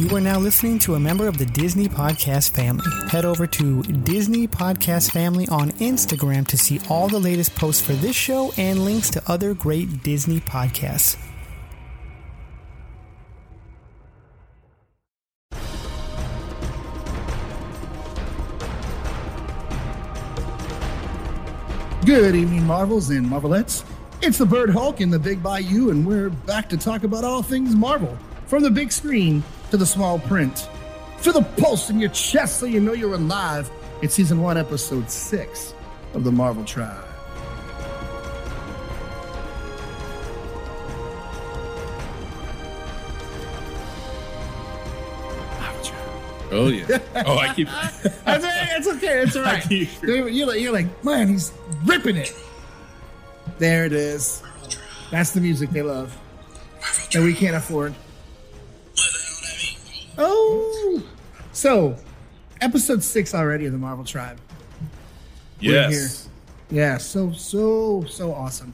You are now listening to a member of the Disney Podcast family. Head over to Disney Podcast Family on Instagram to see all the latest posts for this show and links to other great Disney podcasts. Good evening, Marvels and Marvelettes. It's the BlerdHulk in the Big Bayou, and we're back to talk about all things Marvel, from the big screen to the small print. Feel the pulse in your chest so you know you're alive. It's season one, episode six of the Marvel Tribe. Oh yeah. Oh, I keep. That's, it's okay. It's all right. keep- You're, you're like, you're like, man, he's ripping it. There it is. That's the music they love that we can't afford. Oh, so episode six already of the Marvel Tribe. yes. Yeah, so so so awesome.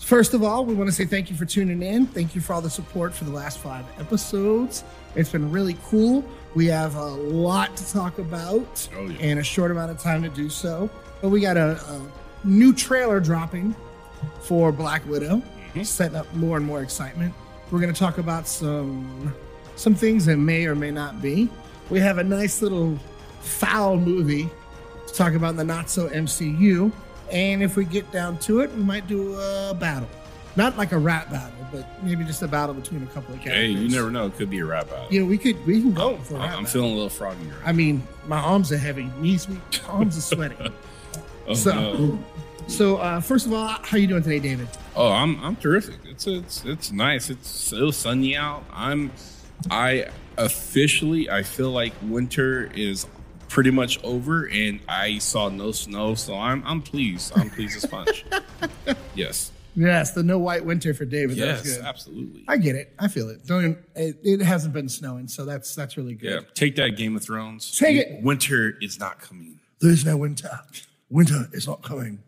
First of all, we want to say thank you for tuning in. Thank you for all the support for the last five episodes. It's been really cool. We have a lot to talk about Oh, yeah. and a short amount of time to do so. But we got a, a new trailer dropping for Black Widow, Mm-hmm. setting up more and more excitement. We're going to talk about some some things that may or may not be. We have a nice little foul movie to talk about in the not so MCU. And if we get down to it, we might do a battle. Not like a rap battle, but maybe just a battle between a couple of characters. Hey, you never know. It could be a rap battle. Yeah, we could we can go for a rap I'm battle. feeling a little froggy right I mean, my arms are heavy, knees weak, arms are sweating. Oh, so, no. so uh, first of all, how you doing today, David? oh, I'm I'm terrific. It's it's it's nice. It's so sunny out. I'm I officially I feel like winter is pretty much over, and I saw no snow, so I'm I'm pleased. I'm pleased as punch. yes. Yes, the no white winter for David. That's Yes. good. Absolutely. I get it. I feel it. Don't even, it, it hasn't been snowing, so that's that's really good. Yeah. Take that, Game of Thrones. Take it. Winter is not coming. There's no winter. Winter is not coming.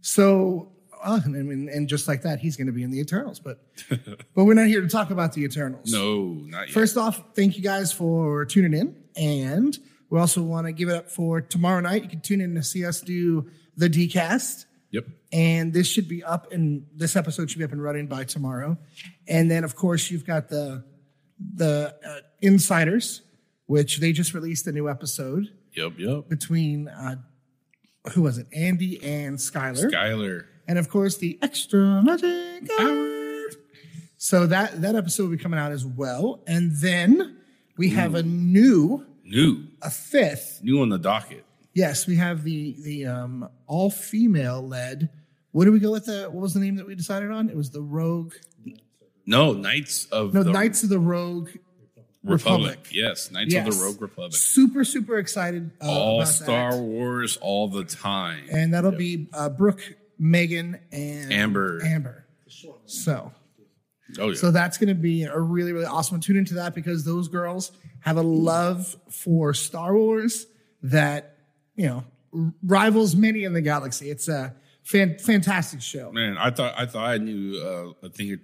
So, uh, I mean, and just like that, he's going to be in the Eternals. But but we're not here to talk about the Eternals. No, not yet. First off, thank you guys for tuning in, and we also want to give it up for tomorrow night. You can tune in to see us do the DCast. Yep. and this should be up and this episode should be up and running by tomorrow and then of course you've got the the uh, insiders which they just released a new episode Yep. Yep. between uh who was it andy and skylar Skyler. And of course the extra magic hour so that that episode will be coming out as well and then we have a new New. a fifth New on the docket. Yes, we have the the um, all female led. What did we go with? The what was the name that we decided on? It was the Rogue. No, Knights of No, the Knights of the Rogue Republic. Republic. Yes, Knights of Yes. the Rogue Republic. Super super excited. Uh, all about Star that. Wars, all the time. and that'll be uh, Brooke, Megan, and Amber. Amber. So oh yeah. so that's going to be a really really awesome. one. Tune into that because those girls have a love for Star Wars that you know rivals many in the galaxy. It's a fan- fantastic show. man, I thought I thought I knew uh, a thing or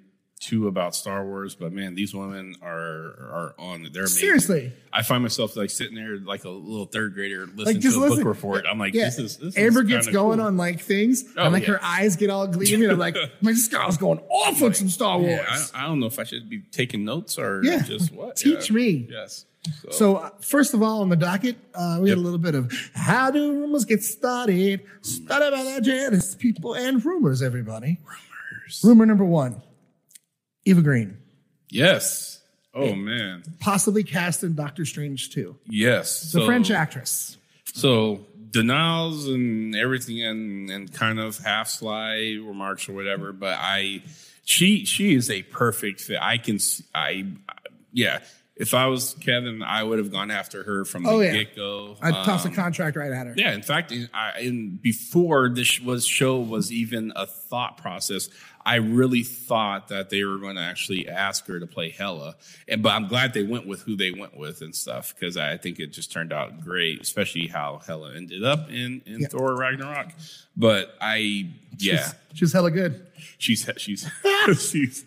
two about Star Wars, but man, these women are are on. They're amazing. Seriously. I find myself like sitting there like a little third grader listening like to a listen. book report. I'm like, Yeah. this is this Amber is gets going cool. on like things, Oh, and like yeah. her eyes get all gleaming. I'm like, man, this girl's going off on some Star Wars. Yeah, I, I don't know if I should be taking notes or Yeah. just what. Teach me. Yes. So, So uh, first of all, on the docket, uh, we had a little bit of how do rumors get started? Started by the Janice people and rumors. Everybody, Rumors. rumor number one: Eva Green yes. Oh man. possibly cast in Doctor Strange too. Yes. The so, French actress. So denials and everything and, and kind of half sly remarks or whatever, but I she she is a perfect fit. I can I yeah. If I was Kevin, I would have gone after her from the Oh, yeah. get go. I'd toss a um, contract right at her. Yeah, in fact, in, I, in before this was show was even a thought process, I really thought that they were going to actually ask her to play Hela, and but I'm glad they went with who they went with and stuff because I think it just turned out great, especially how Hela ended up in in Yeah. Thor Ragnarok. But I, yeah, she's, was hella good. she's she's she's.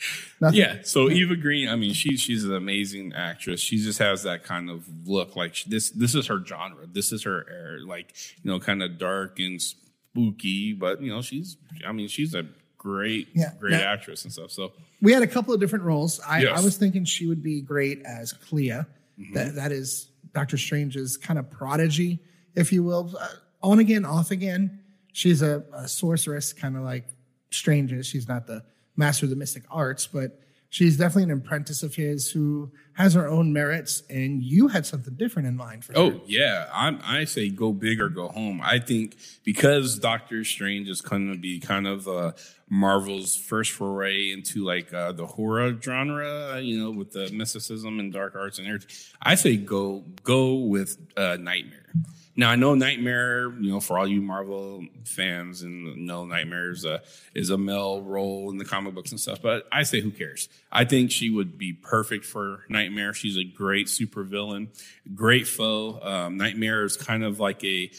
Nothing. Yeah. So Eva Green, I mean, she she's an amazing actress. She just has that kind of look. Like she- this this is her genre. This is her air. Like you know, kind of dark and spooky. But you know, she's. I mean, she's a great Yeah. great Now- actress and stuff. So We had a couple of different roles. I, Yes. I was thinking she would be great as Clea. Mm-hmm. That that is Doctor Strange's kind of prodigy, if you will. Uh, on again, off again. She's a, a sorceress, kind of like Strange is. She's not the master of the mystic arts, but she's definitely an apprentice of his who has her own merits. And you had something different in mind for her. Oh yeah, I'm, I say go big or go home. I think because Doctor Strange is going to be kind of uh, Marvel's first foray into like uh, the horror genre, you know, with the mysticism and dark arts and everything. I say go go with uh, Nightmare. Now I know Nightmare, you know, for all you Marvel fans and know Nightmare is a is a male role in the comic books and stuff, but I say who cares? I think she would be perfect for Nightmare. She's a great supervillain, great foe. Um, Nightmare is kind of like a,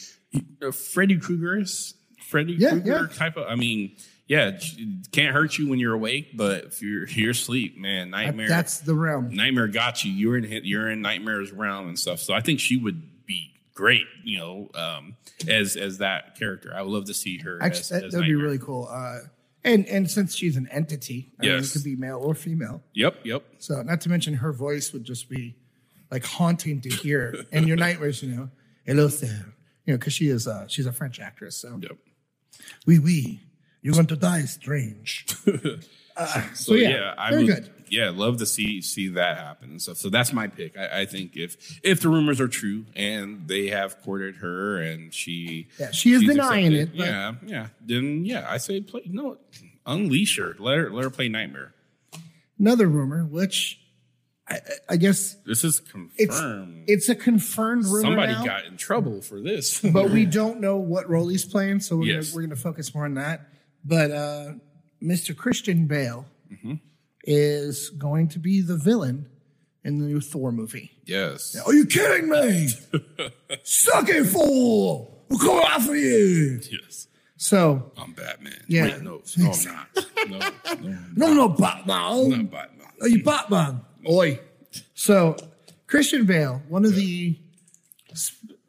a Freddy Krueger Freddy Yeah, Krueger yeah. type of. I mean, yeah, can't hurt you when you're awake, but if you're you're asleep, man, Nightmare. that's the realm. Nightmare got you. You're in you're in Nightmare's realm and stuff. So I think she would be great, you know, um, as as that character. I would love to see her. Actually, as, that as would be really cool. Uh, and and since she's an entity, I mean, it Yes. could be male or female. Yep, yep. So, not to mention her voice would just be like haunting to hear. and your nightmares, you know, hello there, you know, because she is uh, she's a French actress. So, Yep. oui, oui, you're going to die strange. So, yeah, yeah, I very would. good. Yeah, love to see see that happen stuff. So that's my pick. I, I think if if the rumors are true and they have courted her and she Yeah, she is denying accepted, it, yeah, yeah. Then yeah, I say play. No, unleash her. Let her let her play Nightmare. Another rumor, which I, I- guess This is it's confirmed. it's a confirmed rumor Somebody now, got in trouble for this. but we don't know what role he's playing, so we're Yes. gonna, we're going to focus more on that. But uh, Mr. Christian Bale Mm-hmm. Is going to be the villain in the new Thor movie. yes. Are you kidding me? Suck it, fool! We'll come after you. Yes. So, I'm Batman. Yeah. Wait, no, no, I'm not. No, no, no, no, Batman. I'm not Batman. Are you Batman? Oi. So, Christian Bale, one of the,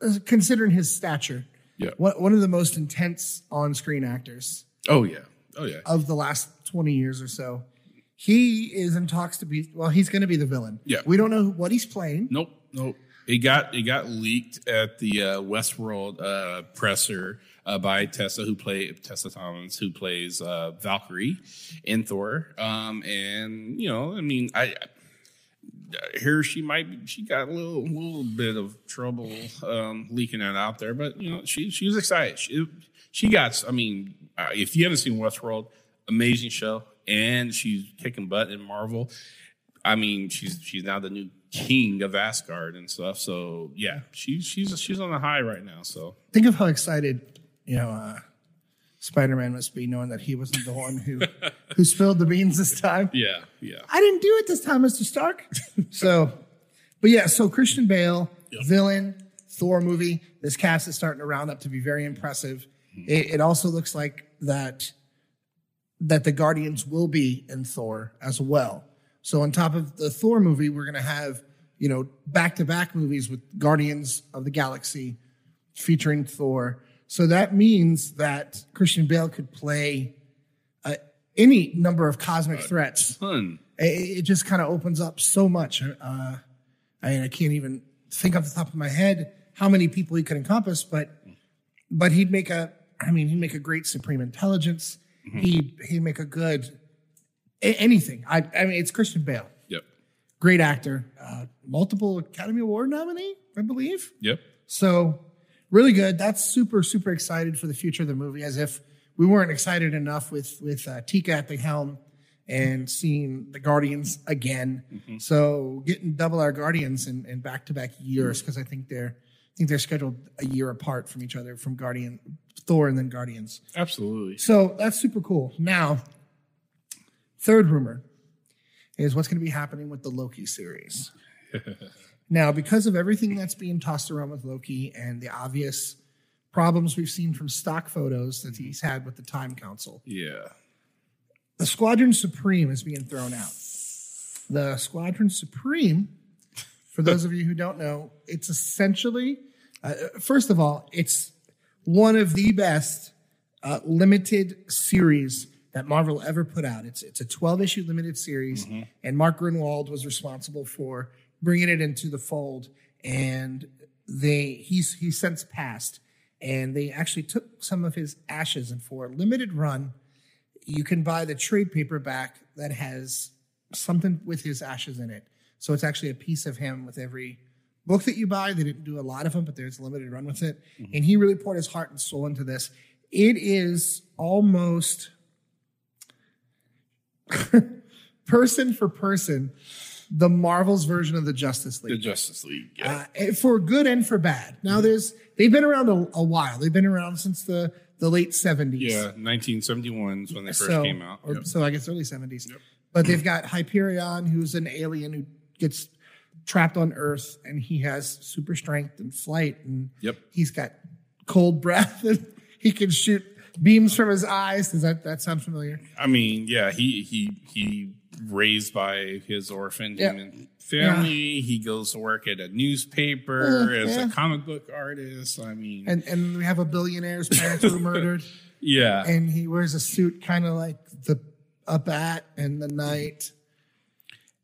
uh, considering his stature, Yeah. one, one of the most intense on screen actors Oh yeah. Oh yeah. of the last 20 years or so. He is in talks to be, well, he's going to be the villain. Yeah. We don't know what he's playing. Nope, nope. It got it got leaked at the uh, Westworld uh, presser uh, by Tessa, who play Tessa Thompson, who plays uh, Valkyrie in Thor. Um, and you know, I mean, I, here she might be, she got a little little bit of trouble um, leaking that out there, but you know, she she was excited. She she got. I mean, uh, if you haven't seen Westworld, amazing show, and she's kicking butt in Marvel. I mean, she's she's now the new king of Asgard and stuff. So yeah, she's she's she's on the high right now. So Think of how excited, you know, uh, Spider Man must be knowing that he wasn't the one who, who spilled the beans this time. yeah, yeah, I didn't do it this time, Mr. Stark. so, but yeah, so Christian Bale, villain, Thor movie. This cast is starting to round up to be very impressive. It, it also looks like that that the Guardians will be in Thor as well. So on top of the Thor movie, we're going to have you know back to back movies with Guardians of the Galaxy featuring Thor. So that means that Christian Bale could play uh, any number of cosmic threats ton. it, it just kind of opens up so much. Uh, I mean, I can't even think off the top of my head how many people he could encompass, but but he'd make a. I mean, he'd make a great supreme intelligence. He'd he'd make a good a- anything. I I mean, it's Christian Bale, Yep, great actor, uh, multiple Academy Award nominee, I believe. yep. So really good. That's super super excited for the future of the movie. As if we weren't excited enough with with uh, Taika at the helm and seeing the Guardians again. So getting double our Guardians in, in back-to-back years because I think they're I think they're scheduled a year apart from each other from Guardian Thor and then Guardians. Absolutely. So that's super cool. Now, third rumor is what's going to be happening with the Loki series. now, because of everything that's being tossed around with Loki and the obvious problems we've seen from stock photos that he's had with the Time Council, Yeah. the Squadron Supreme is being thrown out. The Squadron Supreme, for those of you who don't know, it's essentially, uh, first of all, it's one of the best uh, limited series that Marvel ever put out. It's it's a 12 issue limited series, and Mark Gruenwald was responsible for bringing it into the fold. And they he's he's since passed, and they actually took some of his ashes, and for a limited run, you can buy the trade paperback that has something with his ashes in it. So it's actually a piece of him with every book that you buy. They didn't do a lot of them, but there's a limited run with it. Mm-hmm. And he really poured his heart and soul into this. It is almost person for person the Marvel's version of the Justice League. The Justice League. Yeah. Uh, eh, for good and for bad. Now mm-hmm. there's they've been around a, a while. They've been around since the the late 70s. yeah. 1971 is when they first so, came out. Or, So I guess early 70s. But they've got Hyperion, who's an alien who gets trapped on Earth, and he has super strength and flight, and Yep. he's got cold breath, and he can shoot beams from his eyes. Does that that sound familiar? I mean, yeah, he he he raised by his orphan Yeah. human family. He goes to work at a newspaper Uh, as yeah. a comic book artist. I mean, And and we have a billionaire's parents who were murdered, yeah, and he wears a suit kind of like the a bat and the knight.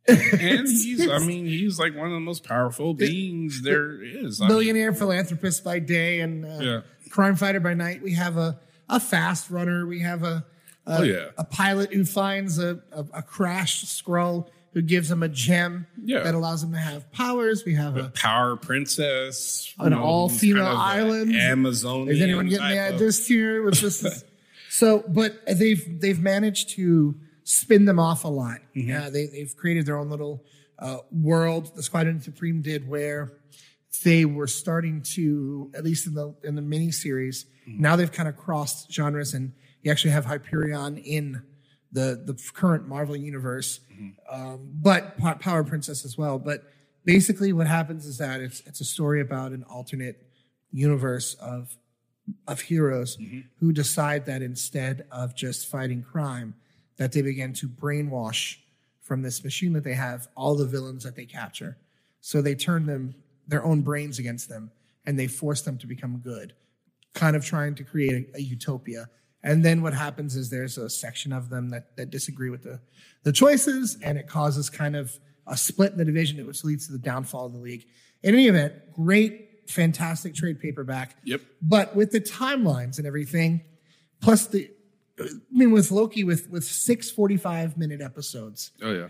And he's I mean, he's like one of the most powerful beings there is. I mean, billionaire philanthropist by day and uh, Yeah. crime fighter by night. We have a, a fast runner. We have a a, Oh, yeah. a pilot who finds a, a, a crashed scroll who gives him a gem Yeah. that allows him to have powers. We have a. Power Princess, An know, all-female kind of island. Amazonian. Is anyone getting the of- gist here? With this, so, but they've they've managed to spin them off a lot. Mm-hmm. Uh, they they've created their own little uh, world. The Squadron Supreme did where they were starting to, at least in the in the mini series, Mm-hmm. now they've kind of crossed genres, and you actually have Hyperion in the the current Marvel universe, Mm-hmm. um, but Po- Power Princess as well. But basically, what happens is that it's it's a story about an alternate universe of of heroes who decide that instead of just fighting crime, that they begin to brainwash from this machine that they have all the villains that they capture. So they turn them their own brains against them and they force them to become good, kind of trying to create a, a utopia. And then what happens is there's a section of them that, that disagree with the, the choices, and it causes kind of a split in the division, which leads to the downfall of the league. In any event, great, fantastic trade paperback. Yep. But with the timelines and everything, plus the, I mean, with Loki, with with six 45 minute episodes, Oh yeah.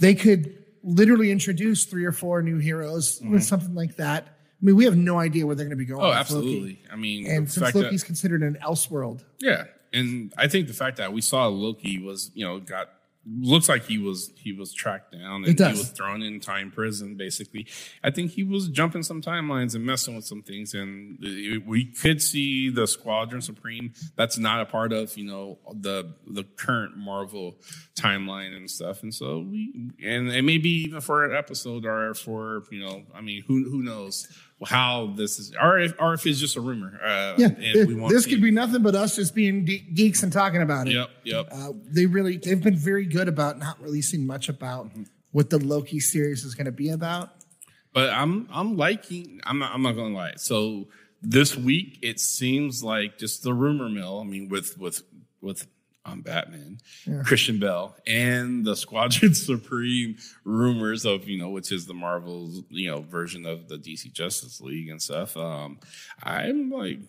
they could literally introduce three or four new heroes with mm-hmm. something like that. I mean, we have no idea where they're going to be going. Oh, absolutely. Loki. I mean, And since fact that- Loki's considered an elseworld, Yeah, and I think the fact that we saw Loki was, you know, got looks like he was he was tracked down and he was thrown in time prison. Basically, I think he was jumping some timelines and messing with some things, and we could see the Squadron Supreme. That's not a part of you know the the current Marvel timeline and stuff, and so we and it may be even for an episode or for you know, I mean, who who knows how this is, or if or if it's just a rumor. Uh, yeah, and we won't this could be nothing but us just being ge- geeks and talking about it. Yep, yep. Uh, they really they've been very good about not releasing much about Mm-hmm. what the Loki series is going to be about. But I'm I'm liking I'm not I'm not gonna lie. So this week it seems like just the rumor mill. I mean with with with um, Batman, Christian Bale, and the Squadron Supreme rumors of you know which is the Marvel's you know version of the DC Justice League and stuff. Um, I'm like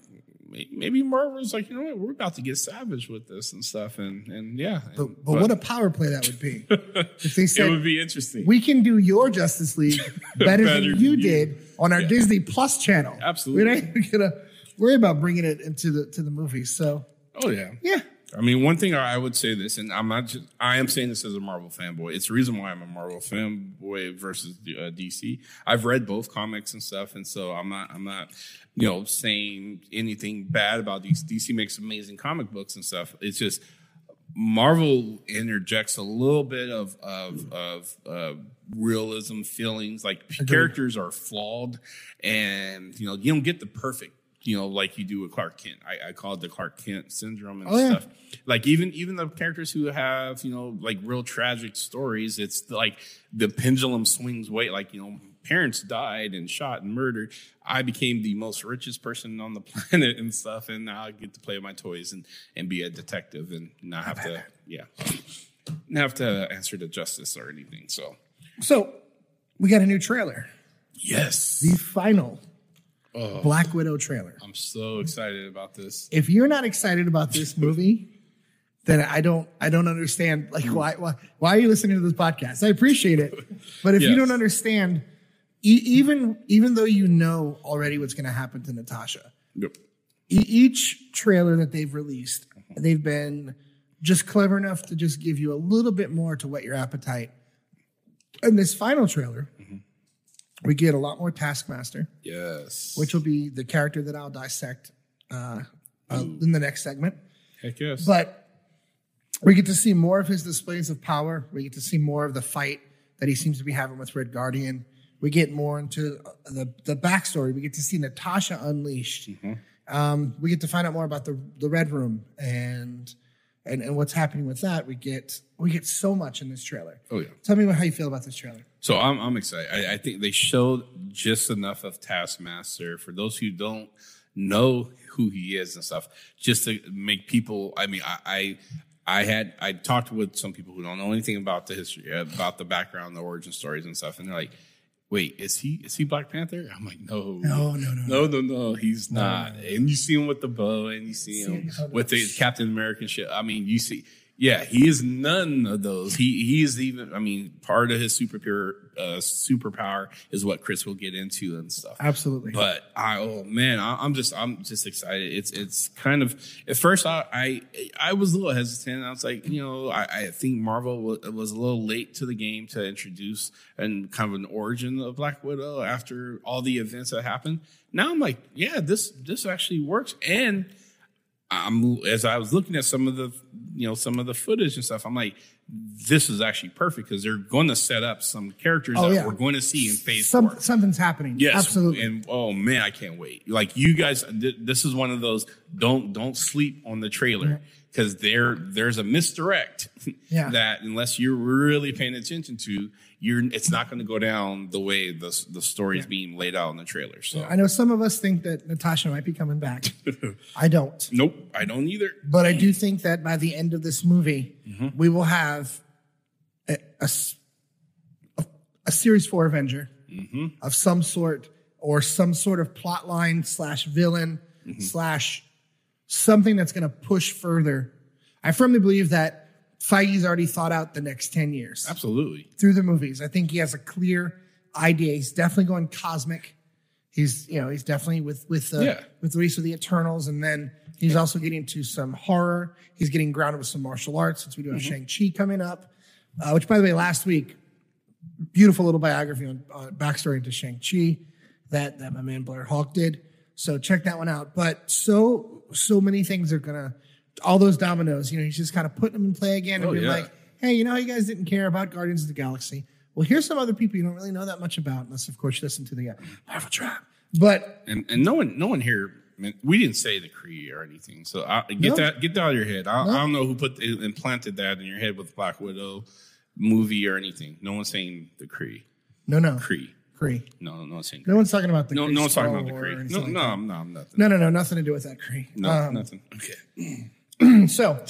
may- maybe Marvel's like you know what we're about to get savage with this and stuff and and yeah. But, and- but what a power play that would be if they it said would be interesting. we can do your Justice League better, Better than than you you. did on our Disney Plus channel. Absolutely. we're not even gonna worry about bringing it into the to the movies. So oh yeah. yeah, I mean, one thing I would say this, and I'm not just, I am saying this as a Marvel fanboy. It's the reason why I'm a Marvel fanboy versus uh, DC. I've read both comics and stuff, and so I'm not, I'm not, you know, saying anything bad about DC. DC makes amazing comic books and stuff. It's just Marvel interjects a little bit of of of uh, realism feelings. Like characters are flawed, and you know you don't get the perfect you know, like you do with Clark Kent. I, I call it the Clark Kent syndrome and Oh, yeah. stuff. Like even even the characters who have you know like real tragic stories, it's like the pendulum swings way. Like you know, parents died and shot and murdered. I became the most richest person on the planet and stuff, and now I get to play with my toys and and be a detective and not have to yeah, not have to answer to justice or anything. So So we got a new trailer, yes, the final Oh. Black Widow trailer. I'm so excited about this. If you're not excited about this movie, then I don't I don't understand like why why why are you listening to this podcast? I appreciate it, but if you don't understand, e- even even though you know already what's going to happen to Natasha, Yep. e- each trailer that they've released, they've been just clever enough to just give you a little bit more to whet your appetite. And this final trailer, we get a lot more Taskmaster, Yes. which will be the character that I'll dissect uh, uh, in the next segment. Heck yes. But we get to see more of his displays of power. We get to see more of the fight that he seems to be having with Red Guardian. We get more into uh, the the backstory. We get to see Natasha unleashed. Um, we get to find out more about the the Red Room and and and what's happening with that. We get we get so much in this trailer. oh yeah. Tell me what, how you feel about this trailer. So I'm I'm excited. I, I think they showed just enough of Taskmaster for those who don't know who he is and stuff, just to make people. I mean, I. I I had I talked with some people who don't know anything about the history, about the background, the origin stories and stuff, and they're like, "Wait, is he is he Black Panther?" I'm like, "No, No, no, no, no, no, no, he's not." And you see him with the bow, and you see him with the Captain American shit. I mean, you see, yeah, he is none of those. He he is even. I mean, part of his super pure uh, superpower is what Chris will get into and stuff. Absolutely. But I, oh man, I, I'm just, I'm just excited. It's, it's kind of. At first, I, I, I was a little hesitant. I was like, you know, I, I think Marvel was, was a little late to the game to introduce and kind of an origin of Black Widow after all the events that happened. Now I'm like, yeah, this, this actually works. And I'm as I was looking at some of the, you know, some of the footage and stuff. I'm like, this is actually perfect because they're going to set up some characters Oh, that yeah. we're going to see in Phase Some, Four. something's happening. Yes, absolutely. And oh man, I can't wait. Like you guys, th- this is one of those. Don't don't sleep on the trailer because there there's a misdirect Yeah. that unless you're really paying attention to, you're it's not going to go down the way the the story is being laid out in the trailer. So I know some of us think that Natasha might be coming back. I don't. nope, I don't either. But I do think that by the end of this movie, mm-hmm. we will have a a series four Avenger mm-hmm. of some sort or some sort of plot line slash villain mm-hmm. slash something that's going to push further. I firmly believe that Feige's already thought out the next 10 years Absolutely. through the movies. I think he has a clear idea. He's definitely going cosmic. He's you know he's definitely with with uh, Yeah. with the race of the Eternals, and then he's also getting to some horror. He's getting grounded with some martial arts since we do have Shang Chi coming up. Uh, which, by the way, last week, beautiful little biography on, on backstory into Shang Chi that that my man BlerdHulk did. So check that one out. But so so many things are gonna all those dominoes. You know, he's just kind of putting them in play again and Oh, being yeah. like, hey, you know, how you guys didn't care about Guardians of the Galaxy. Well, here's some other people you don't really know that much about, unless of course you listen to the uh, Marvel Tribe. But And and no one no one here. We didn't say the Kree or anything, so I, get No. that get that out of your head. I, I don't know who put implanted that in your head with Black Widow movie or anything. No one's saying the Kree. no, no, Kree. Kree. No, no one's saying. No one's talking about the No, Kree no one's talking about the or Kree. No, like no, that. I'm, no, I'm nothing. no, no, no, nothing to do with that Kree. No, Um, nothing. Okay. so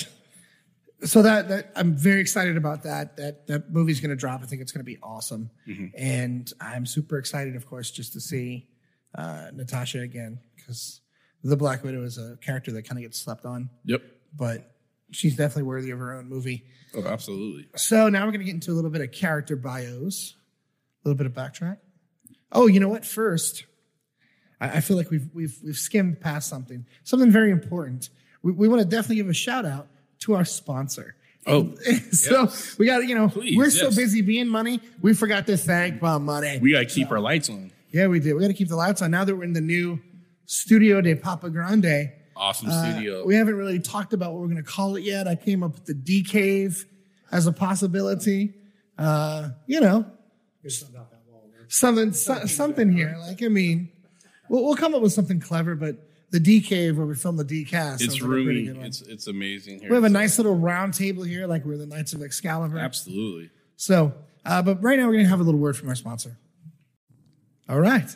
so that, that i'm very excited about that that that movie's going to drop. I think it's going to be awesome. And i'm super excited of course just to see uh, natasha again because the black widow is a character that kind of gets slept on. Yep. but she's definitely worthy of her own movie. Oh, absolutely. so now we're going to get into a little bit of character bios a little bit of backtrack. Oh you know what? First I, I feel like we've we've we've skimmed past something something very important we, we want to definitely give a shout out to our sponsor Oh, so we got you know Please, we're so busy being money we forgot to thank Bob Money. we got to keep our lights on. yeah, we did. We got to keep the lights on now that we're in the new Studio de Papa Grande. Awesome uh, studio. we haven't really talked about what we're going to call it yet. I came up with the D Cave as a possibility. Uh, you know, something so, something here. Like I mean, we'll, we'll come up with something clever, but the D cave where we filmed the DCast. It's Sounds like a pretty roomy. It's it's amazing here. we have a nice little round table here, like we're the Knights of Excalibur. Absolutely. So, uh, but right now we're going to have a little word from our sponsor. All right.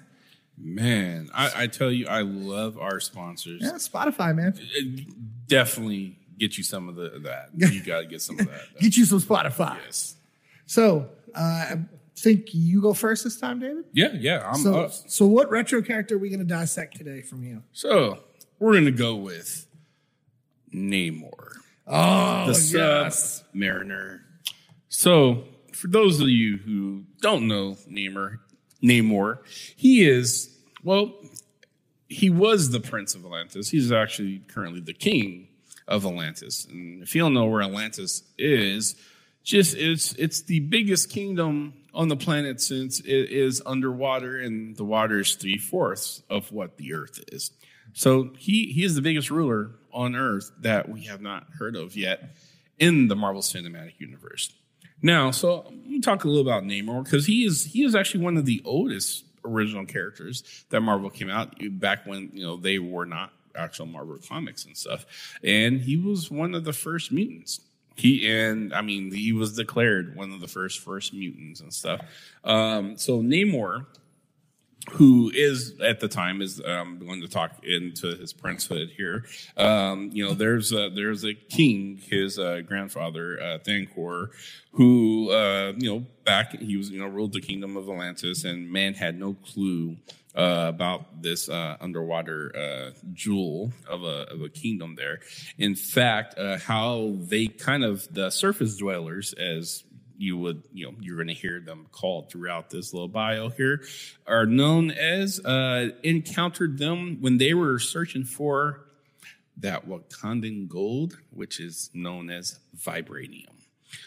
Man, I, I tell you, I love our sponsors. Yeah, Spotify, man. It- definitely get you some of the that. You got to get some of that. Get you some Spotify. yes. So, uh, think you go first this time, David. Yeah, yeah. I'm So, up. so what retro character are we going to dissect today from you? So we're gonna go with Namor, Oh, the Mariner. So for those of you who don't know Namor, Namor, he is well, he was the Prince of Atlantis. He's actually currently the King of Atlantis. And if you don't know where Atlantis is, just it's it's the biggest kingdom on the planet since it is underwater and the water is three fourths of what the earth is. So he he is the biggest ruler on earth that we have not heard of yet in the Marvel Cinematic Universe. Now, so I'm gonna talk a little about Namor because he is he is actually one of the oldest original characters that Marvel came out back when you know they were not actual Marvel comics and stuff, and he was one of the first mutants. He and I mean he was declared one of the first first mutants and stuff. Um, so Namor who is at the time is um, going to talk into his princehood here. Um, you know, there's a, there's a king, his uh, grandfather uh, Thakorr, who uh, you know back he was you know ruled the kingdom of Atlantis, and man had no clue. Uh, about this uh, underwater uh, jewel of a of a kingdom there. In fact, uh, how they kind of the surface dwellers, as you would, you know, you're going to hear them called throughout this little bio here, are known as uh, encountered them when they were searching for that Wakandan gold, which is known as vibranium.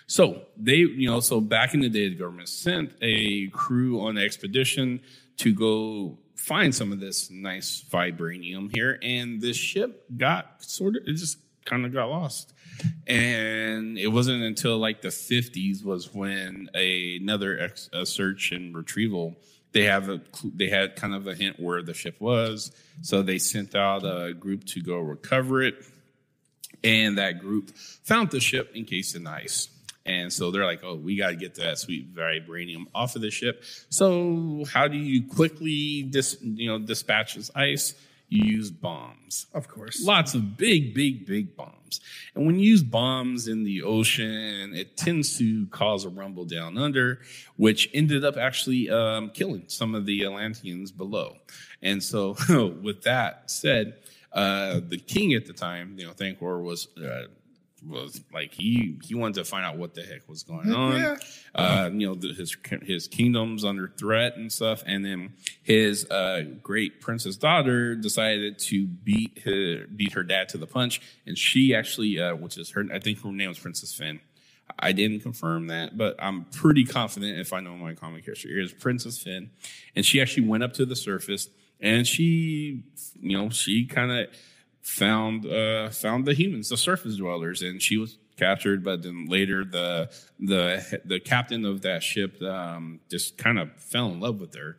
So they, you know, so back in the day, the government sent a crew on an expedition to go find some of this nice vibranium here, and this ship got sort of, it just kind of got lost. And it wasn't until like the 50s was when a, another ex, a search and retrieval they have a they had kind of a hint where the ship was, so they sent out a group to go recover it, and that group found the ship encased in ice. And so they're like, "Oh, we got to get that sweet vibranium off of the ship." So how do you quickly dis you know dispatch this ice? You use bombs. Of course. Lots of big, big, big bombs. And when you use bombs in the ocean, it tends to cause a rumble down under, which ended up actually um, killing some of the Atlanteans below. And so, with that said, uh, the king at the time, you know, Thakorr was. Uh, was like he he wanted to find out what the heck was going on. yeah. Uh, you know, the, his his kingdom's under threat and stuff, and then his uh, great princess daughter decided to beat her beat her dad to the punch, and she actually, uh, which is her, I think her name was Princess Fen. I didn't confirm that, but I'm pretty confident if I know my comic history. Here's Princess Fen, and she actually went up to the surface, and she, you know, she kind of found uh, found the humans, the surface dwellers, and she was captured. But then later, the the the captain of that ship um, just kind of fell in love with her,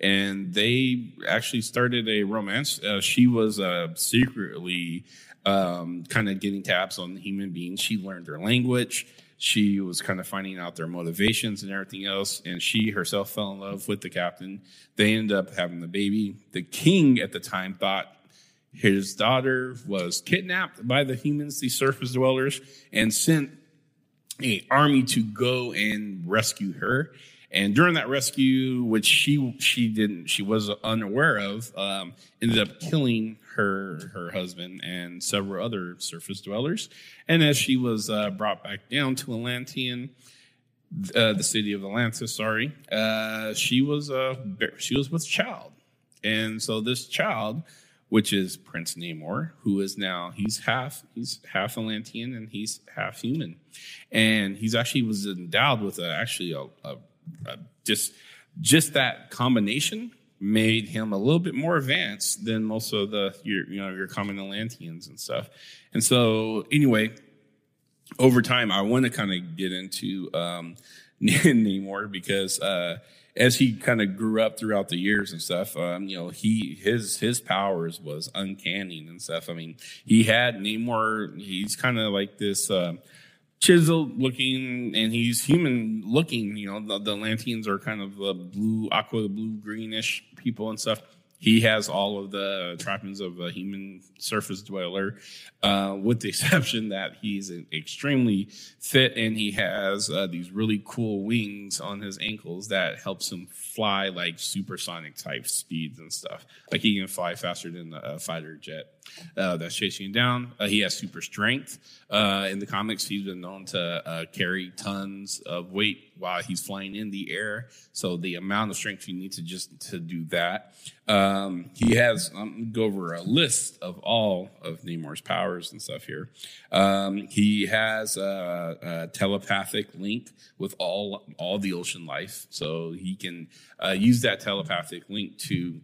and they actually started a romance. Uh, she was uh, secretly um, kind of getting tabs on human beings. She learned their language. She was kind of finding out their motivations and everything else, and she herself fell in love with the captain. They ended up having the baby. The king at the time thought his daughter was kidnapped by the humans, the surface dwellers, and sent a army to go and rescue her. And during that rescue, which she she didn't she was unaware of, um, ended up killing her her husband and several other surface dwellers. And as she was uh, brought back down to Atlantean, uh, the city of Atlantis, sorry, uh, she was uh, she was with child, and so this child which is Prince Namor, who is now he's half he's half Atlantean and he's half human, and he's actually was endowed with a, actually a, a, a just just that combination made him a little bit more advanced than most of the your you know your common Atlanteans and stuff, and so anyway, over time I want to kind of get into um, Namor because uh, as he kind of grew up throughout the years and stuff, um, you know, he his his powers was uncanny and stuff. I mean, he had Namor. He's kind of like this. Uh, chiseled looking and he's human looking you know the, the are kind of uh, blue aqua blue greenish people and stuff he has all of the trappings of a human surface dweller, uh, with the exception that he's extremely fit and he has uh, these really cool wings on his ankles that helps him fly like supersonic type speeds and stuff. Like he can fly faster than a fighter jet uh, that's chasing him down. Uh, he has super strength. Uh, in the comics, he's been known to uh, carry tons of weight while he's flying in the air. So the amount of strength you need to just to do that. Um, he has. I'm gonna go over a list of all of Namor's powers and stuff here. Um, he has a, a, telepathic link with all all the ocean life, so he can uh, use that telepathic link to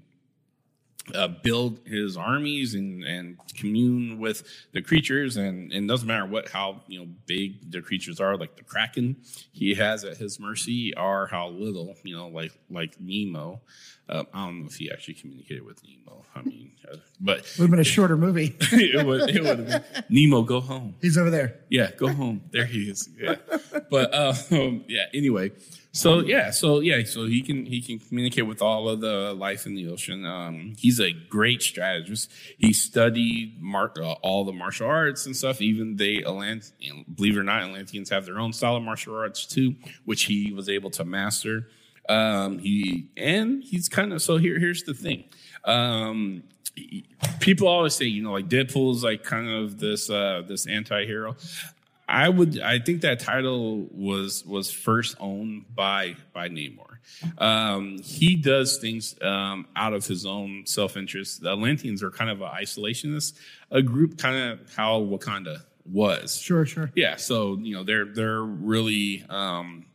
uh, build his armies and, and commune with the creatures. And, and doesn't matter what how you know big the creatures are like the kraken he has at his mercy are how little you know like like nemo. Uh, i don't know if he actually communicated with nemo. I mean uh, but would have been a shorter movie. It would it would have been. Nemo go home. He's over there. Yeah go home. There he is. Yeah. But um, yeah anyway so yeah, so yeah, so he can he can communicate with all of the life in the ocean. Um, he's a great strategist. He studied mar- uh, all the martial arts and stuff. Even they Atlant- believe it or not, Atlanteans have their own style of martial arts too, which he was able to master. Um, he and he's kind of so here. Here's the thing. Um, people always say, you know, like Deadpool's like kind of this uh, this anti-hero. I would I think that title was was first owned by by Namor. Um, he does things um, out of his own self interest. The Atlanteans are kind of an isolationist, a group kind of how Wakanda was. Sure, sure. Yeah, so you know they're they're really um,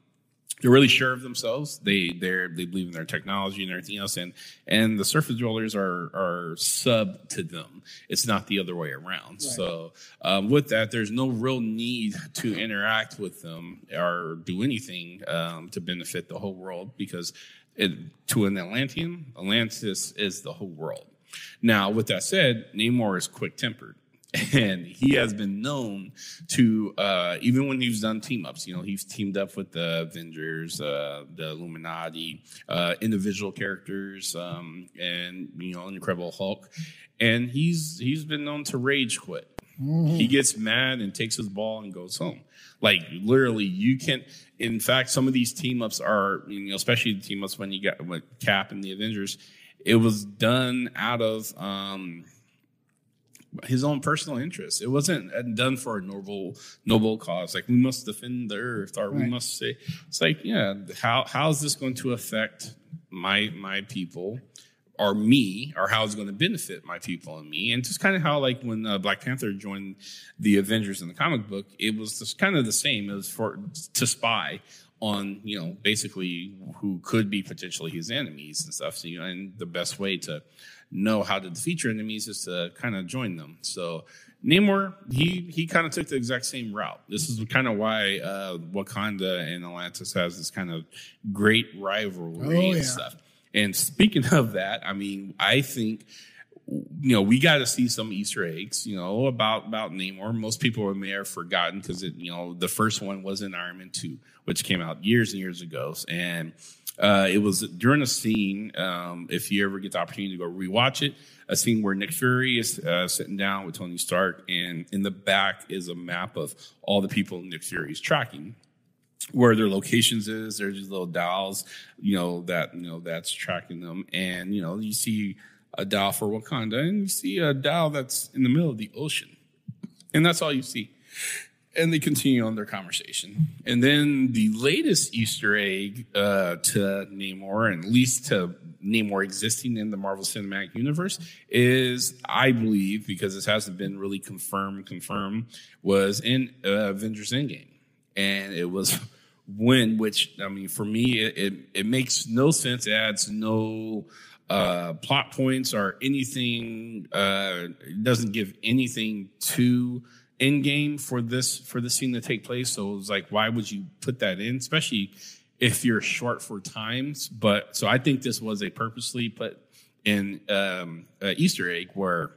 they're really sure of themselves. They they they believe in their technology and everything else, and and the surface dwellers are are sub to them. It's not the other way around. Right. So um, with that, there's no real need to interact with them or do anything um, to benefit the whole world because it, to an Atlantean, Atlantis is the whole world. Now, with that said, Namor is quick tempered and he has been known to uh, even when he's done team ups you know he's teamed up with the avengers uh, the illuminati uh, individual characters um, and you know incredible hulk. And he's he's been known to rage quit. Mm-hmm. he gets mad and takes his ball and goes home. Like literally you can in fact some of these team ups are you know especially the team ups when you got with cap and the avengers it was done out of um, his own personal interests. It wasn't done for a noble noble cause. Like we must defend the earth, or right. we must say it's like, yeah, how how is this going to affect my my people? or me, or how it's going to benefit my people and me, and just kind of how like when uh, Black Panther joined the Avengers in the comic book, it was just kind of the same. It was for to spy on you know basically who could be potentially his enemies and stuff. So you know, and the best way to know how to defeat your enemies is to kind of join them. So Namor, he he kind of took the exact same route. This is kind of why uh, Wakanda and Atlantis has this kind of great rivalry oh, and stuff. And speaking of that, I mean, I think you know we got to see some Easter eggs, you know, about about Namor. Most people may have forgotten because it, you know, the first one was in Iron Man two, which came out years and years ago, and uh, it was during a scene. Um, if you ever get the opportunity to go rewatch it, a scene where Nick Fury is uh, sitting down with Tony Stark, and in the back is a map of all the people Nick Fury is tracking, where their locations is. There's these little dials, you know that you know that's tracking them, and you know you see a dial for Wakanda, and you see a dial that's in the middle of the ocean, and that's all you see and they continue on their conversation. And then the latest Easter egg uh, to Namor, and at least to Namor existing in the Marvel Cinematic Universe, is I believe because this hasn't been really confirmed, confirmed, was in uh, Avengers Endgame, and it was when, which I mean, for me, it it, it makes no sense. It adds no uh, plot points or anything. Uh, doesn't give anything to end game for this for this scene to take place. So it was like, why would you put that in, especially if you're short for times? But so I think this was a purposely put in um, Easter egg where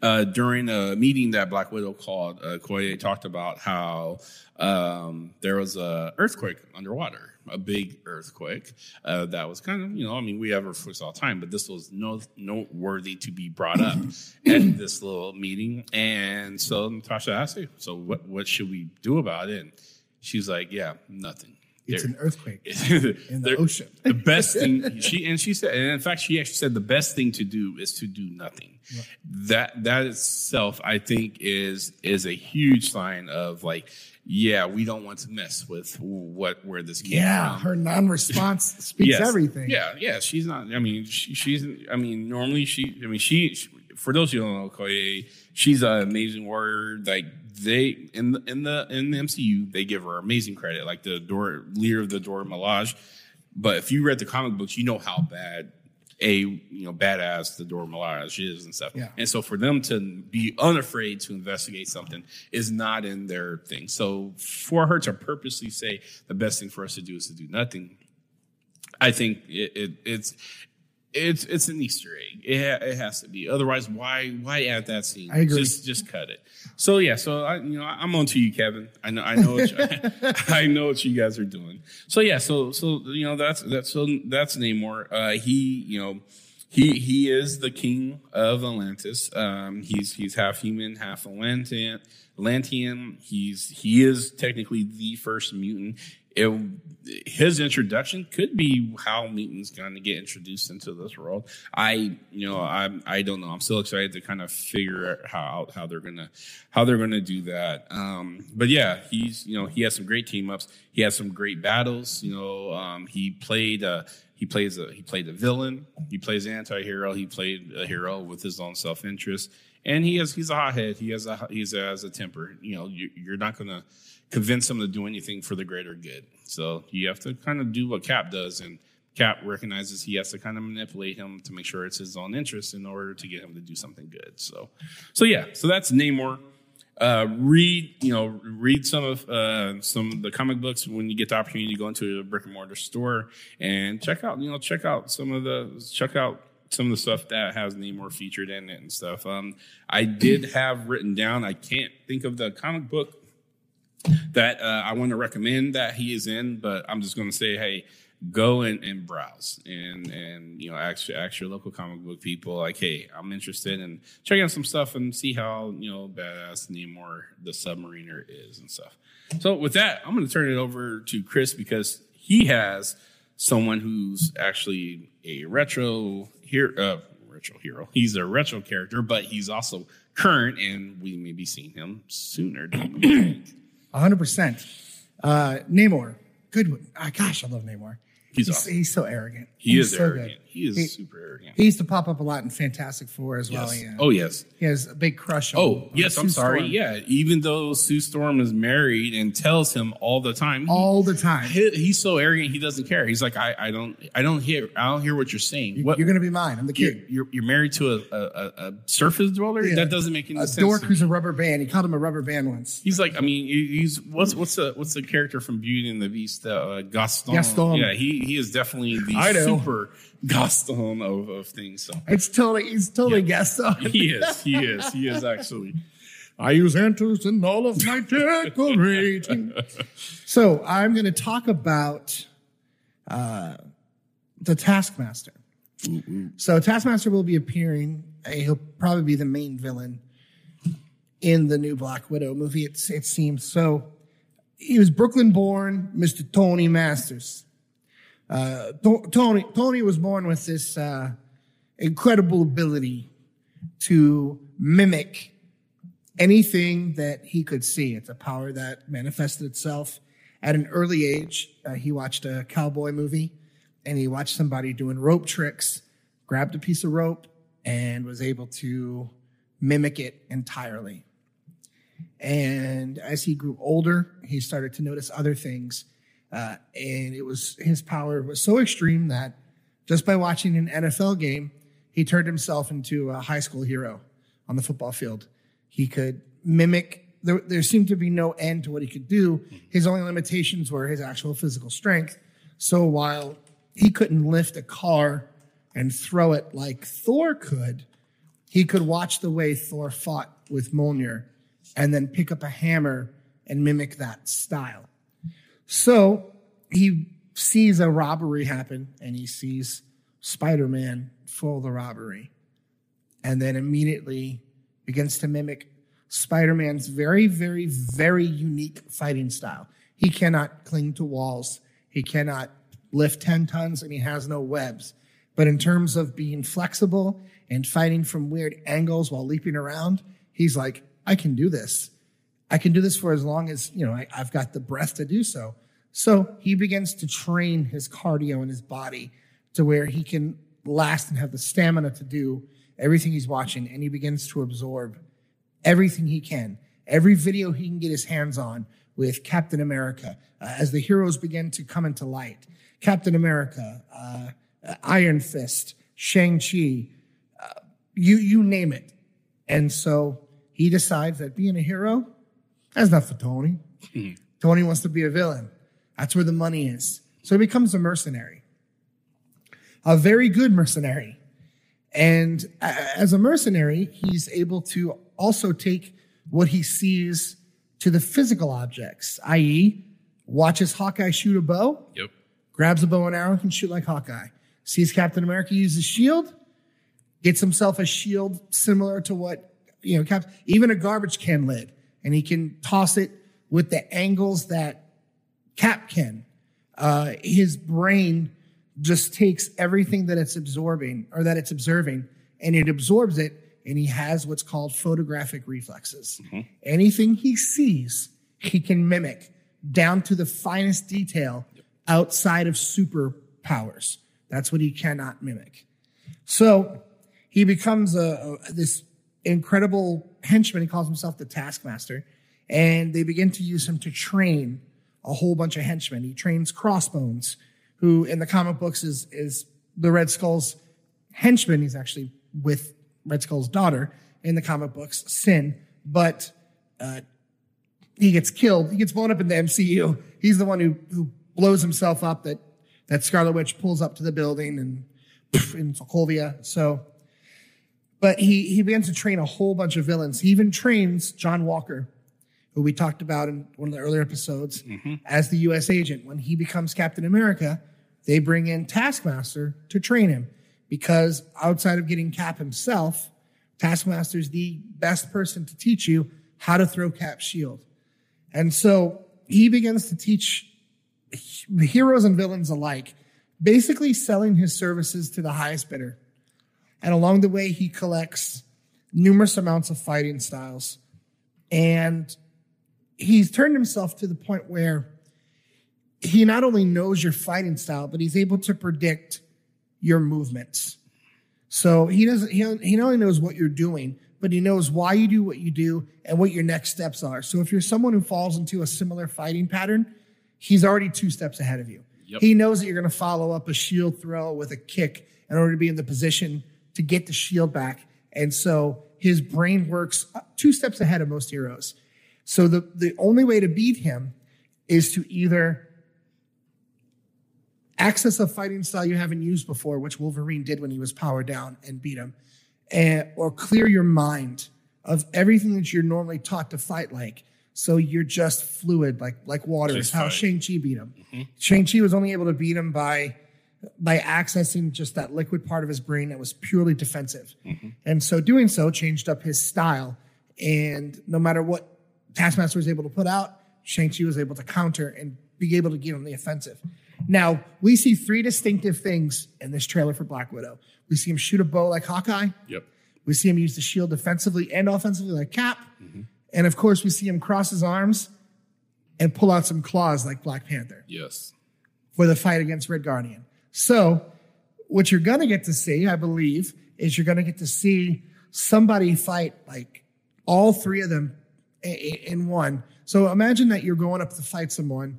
uh, during a meeting that Black Widow called, uh, Koye talked about how um, there was a earthquake underwater, a big earthquake uh, that was kind of, you know, I mean, we have earthquakes all the time, but this was no noteworthy to be brought up at this little meeting. And so Natasha asked, her, "So what what should we do about it?" And she's like, "Yeah, nothing." It's an earthquake in in the ocean. the best thing she and she said, and in fact, she actually said the best thing to do is to do nothing. That that itself, I think, is is a huge sign of like, yeah, we don't want to mess with what where this came Yeah, from. her non-response speaks Yes. everything. Yeah, yeah. She's not. I mean, she, she's. I mean, normally she. I mean, she. she- For those who don't know Okoye, she's an amazing warrior. Like they in the in the in the MCU, they give her amazing credit. Like the door leader of the Dora Milaje. But if you read the comic books, you know how bad a you know badass the Dora Milaje is and stuff. Yeah. And so for them to be unafraid to investigate something is not in their thing. So for her to purposely say the best thing for us to do is to do nothing, I think it, it, it's it's it's an Easter egg. It, ha- it has to be. Otherwise, why why add that scene? I agree. Just just cut it. So yeah. So I you know I'm on to you, Kevin. I know I know what you, I know what you guys are doing. So yeah. So so you know that's that's so that's Namor. Uh, he you know. He he is the king of Atlantis. Um, he's he's half human, half Atlantean. Atlantean. He's he is technically the first mutant. It, his introduction could be how mutants going to get introduced into this world. I you know I I don't know. I'm still excited to kind of figure out how how they're gonna how they're gonna do that. Um, but yeah, he's you know he has some great team ups. He has some great battles. You know um, he played. a he plays a he played a villain. He plays an anti-hero. He played a hero with his own self-interest, and he has he's a hothead. He has a he's a, has a temper. You know, you, you're not to convince him to do anything for the greater good. So you have to kind of do what Cap does, and Cap recognizes he has to kind of manipulate him to make sure it's his own interest in order to get him to do something good. So, so yeah, so that's Namor. Uh, read, you know, read some of uh, some of the comic books when you get the opportunity to go into a brick and mortar store and check out, you know, check out some of the check out some of the stuff that has Namor featured in it and stuff. Um, I did have written down. I can't think of the comic book that uh, I want to recommend that he is in, but I'm just going to say, hey, go and, and browse and and you know ask, ask your local comic book people like, hey, I'm interested in checking out some stuff and see how you know badass Namor the submariner is and stuff. So with that, I'm going to turn it over to Chris because he has someone who's actually a retro hero. Uh, retro hero. He's a retro character, but he's also current, and we may be seeing him sooner. Than we think. hundred percent. Uh, Namor, good. one. Ah, gosh, I love Namor. He's he's, awesome. he's so arrogant. He He's is so arrogant. good. He is He- super arrogant. He used to pop up a lot in Fantastic Four as well. Yeah. Oh yes. He has a big crush. on Oh on yes. I'm sorry. Storm Yeah. Even though Sue Storm is married and tells him all the time, he- all the time. he- he's so arrogant. He doesn't care. He's like, I, I don't, I don't hear, I don't hear what you're saying. What You're gonna be mine. I'm the king. you're, you're married to a, a, a, a surface dweller? Yeah. That doesn't make any A sense. dork who's a rubber band. He called him a rubber band once. He's like, I mean, he's what's what's the what's the character from Beauty and the Beast? Uh, Gaston. Gaston. Yeah, he he is definitely the super Gaston of, of things. So It's totally. He's totally Gaston. he is, he is, he is actually. I use antlers in all of my decorating. so I'm going to talk about uh, the Taskmaster. So Taskmaster will be appearing. uh, He'll probably be the main villain in the new Black Widow movie. It's, it seems so. He was Brooklyn born, Mr. Tony Masters. Uh, Tony Tony was born with this uh, incredible ability to mimic anything that he could see. It's a power that manifested itself at an early age. Uh, he watched a cowboy movie and he watched somebody doing rope tricks, grabbed a piece of rope, and was able to mimic it entirely. And as he grew older, he started to notice other things. Uh, and it was his power was so extreme that just by watching an NFL game, he turned himself into a high school hero on the football field. He could mimic. There, there seemed to be no end to what he could do. His only limitations were his actual physical strength. So while he couldn't lift a car and throw it like Thor could, he could watch the way Thor fought with Mjolnir and then pick up a hammer and mimic that style. So he sees a robbery happen and he sees Spider Man foil the robbery and then immediately begins to mimic Spider Man's very, very, very unique fighting style. He cannot cling to walls, he cannot lift 10 tons, and he has no webs. But in terms of being flexible and fighting from weird angles while leaping around, he's like, I can do this. I can do this for as long as, you know, I, I've got the breath to do so. So he begins to train his cardio and his body to where he can last and have the stamina to do everything he's watching. And he begins to absorb everything he can, every video he can get his hands on with Captain America uh, as the heroes begin to come into light. Captain America, uh, Iron Fist, Shang-Chi, uh, you, you name it. And so he decides that being a hero, that's not for Tony. Tony wants to be a villain. That's where the money is. So he becomes a mercenary, a very good mercenary. And as a mercenary, he's able to also take what he sees to the physical objects, i.e., watches Hawkeye shoot a bow, Yep. grabs a bow and arrow, and can shoot like Hawkeye. Sees Captain America use a shield, gets himself a shield similar to what, you know, Cap, even a garbage can lid, and he can toss it with the angles that Cap can. Uh, his brain just takes everything that it's absorbing or that it's observing and it absorbs it and he has what's called photographic reflexes. Anything he sees, he can mimic down to the finest detail outside of superpowers. That's what he cannot mimic. So he becomes a, a- this incredible henchman. He calls himself the Taskmaster, and they begin to use him to train a whole bunch of henchmen. He trains Crossbones, who in the comic books is is the Red Skull's henchman. He's actually with Red Skull's daughter in the comic books, Sin, but uh, he gets killed. He gets blown up in the MCU. He's the one who who blows himself up. That that Scarlet Witch pulls up to the building and poof, in Sokovia. So, but he he begins to train a whole bunch of villains. He even trains John Walker, who we talked about in one of the earlier episodes, mm-hmm. as the U.S. agent. When he becomes Captain America, they bring in Taskmaster to train him because outside of getting Cap himself, Taskmaster is the best person to teach you how to throw Cap's shield. And so he begins to teach heroes and villains alike, basically selling his services to the highest bidder. And along the way, he collects numerous amounts of fighting styles. And he's turned himself to the point where he not only knows your fighting style, but he's able to predict your movements. So he doesn't, he, he not only knows what you're doing, but he knows why you do what you do and what your next steps are. So if you're someone who falls into a similar fighting pattern, he's already two steps ahead of you. Yep. He knows that you're going to follow up a shield throw with a kick in order to be in the position to get the shield back. And so his brain works two steps ahead of most heroes. So the, the only way to beat him is to either access a fighting style you haven't used before, which Wolverine did when he was powered down and beat him, and, or clear your mind of everything that you're normally taught to fight like. So you're just fluid, like like water. Just is how. Shang Chi beat him. Mm-hmm. Shang Chi was only able to beat him by by accessing just that liquid part of his brain that was purely defensive, mm-hmm. and so doing so changed up his style. And no matter what Taskmaster was able to put out, Shang Chi was able to counter and be able to give him the offensive. Now we see three distinctive things in this trailer for Black Widow. We see him shoot a bow like Hawkeye. Yep. We see him use the shield defensively and offensively like Cap. Mm-hmm. And of course, we see him cross his arms and pull out some claws like Black Panther Yes. for the fight against Red Guardian. So, what you're going to get to see, I believe, is you're going to get to see somebody fight like all three of them in one. So, imagine that you're going up to fight someone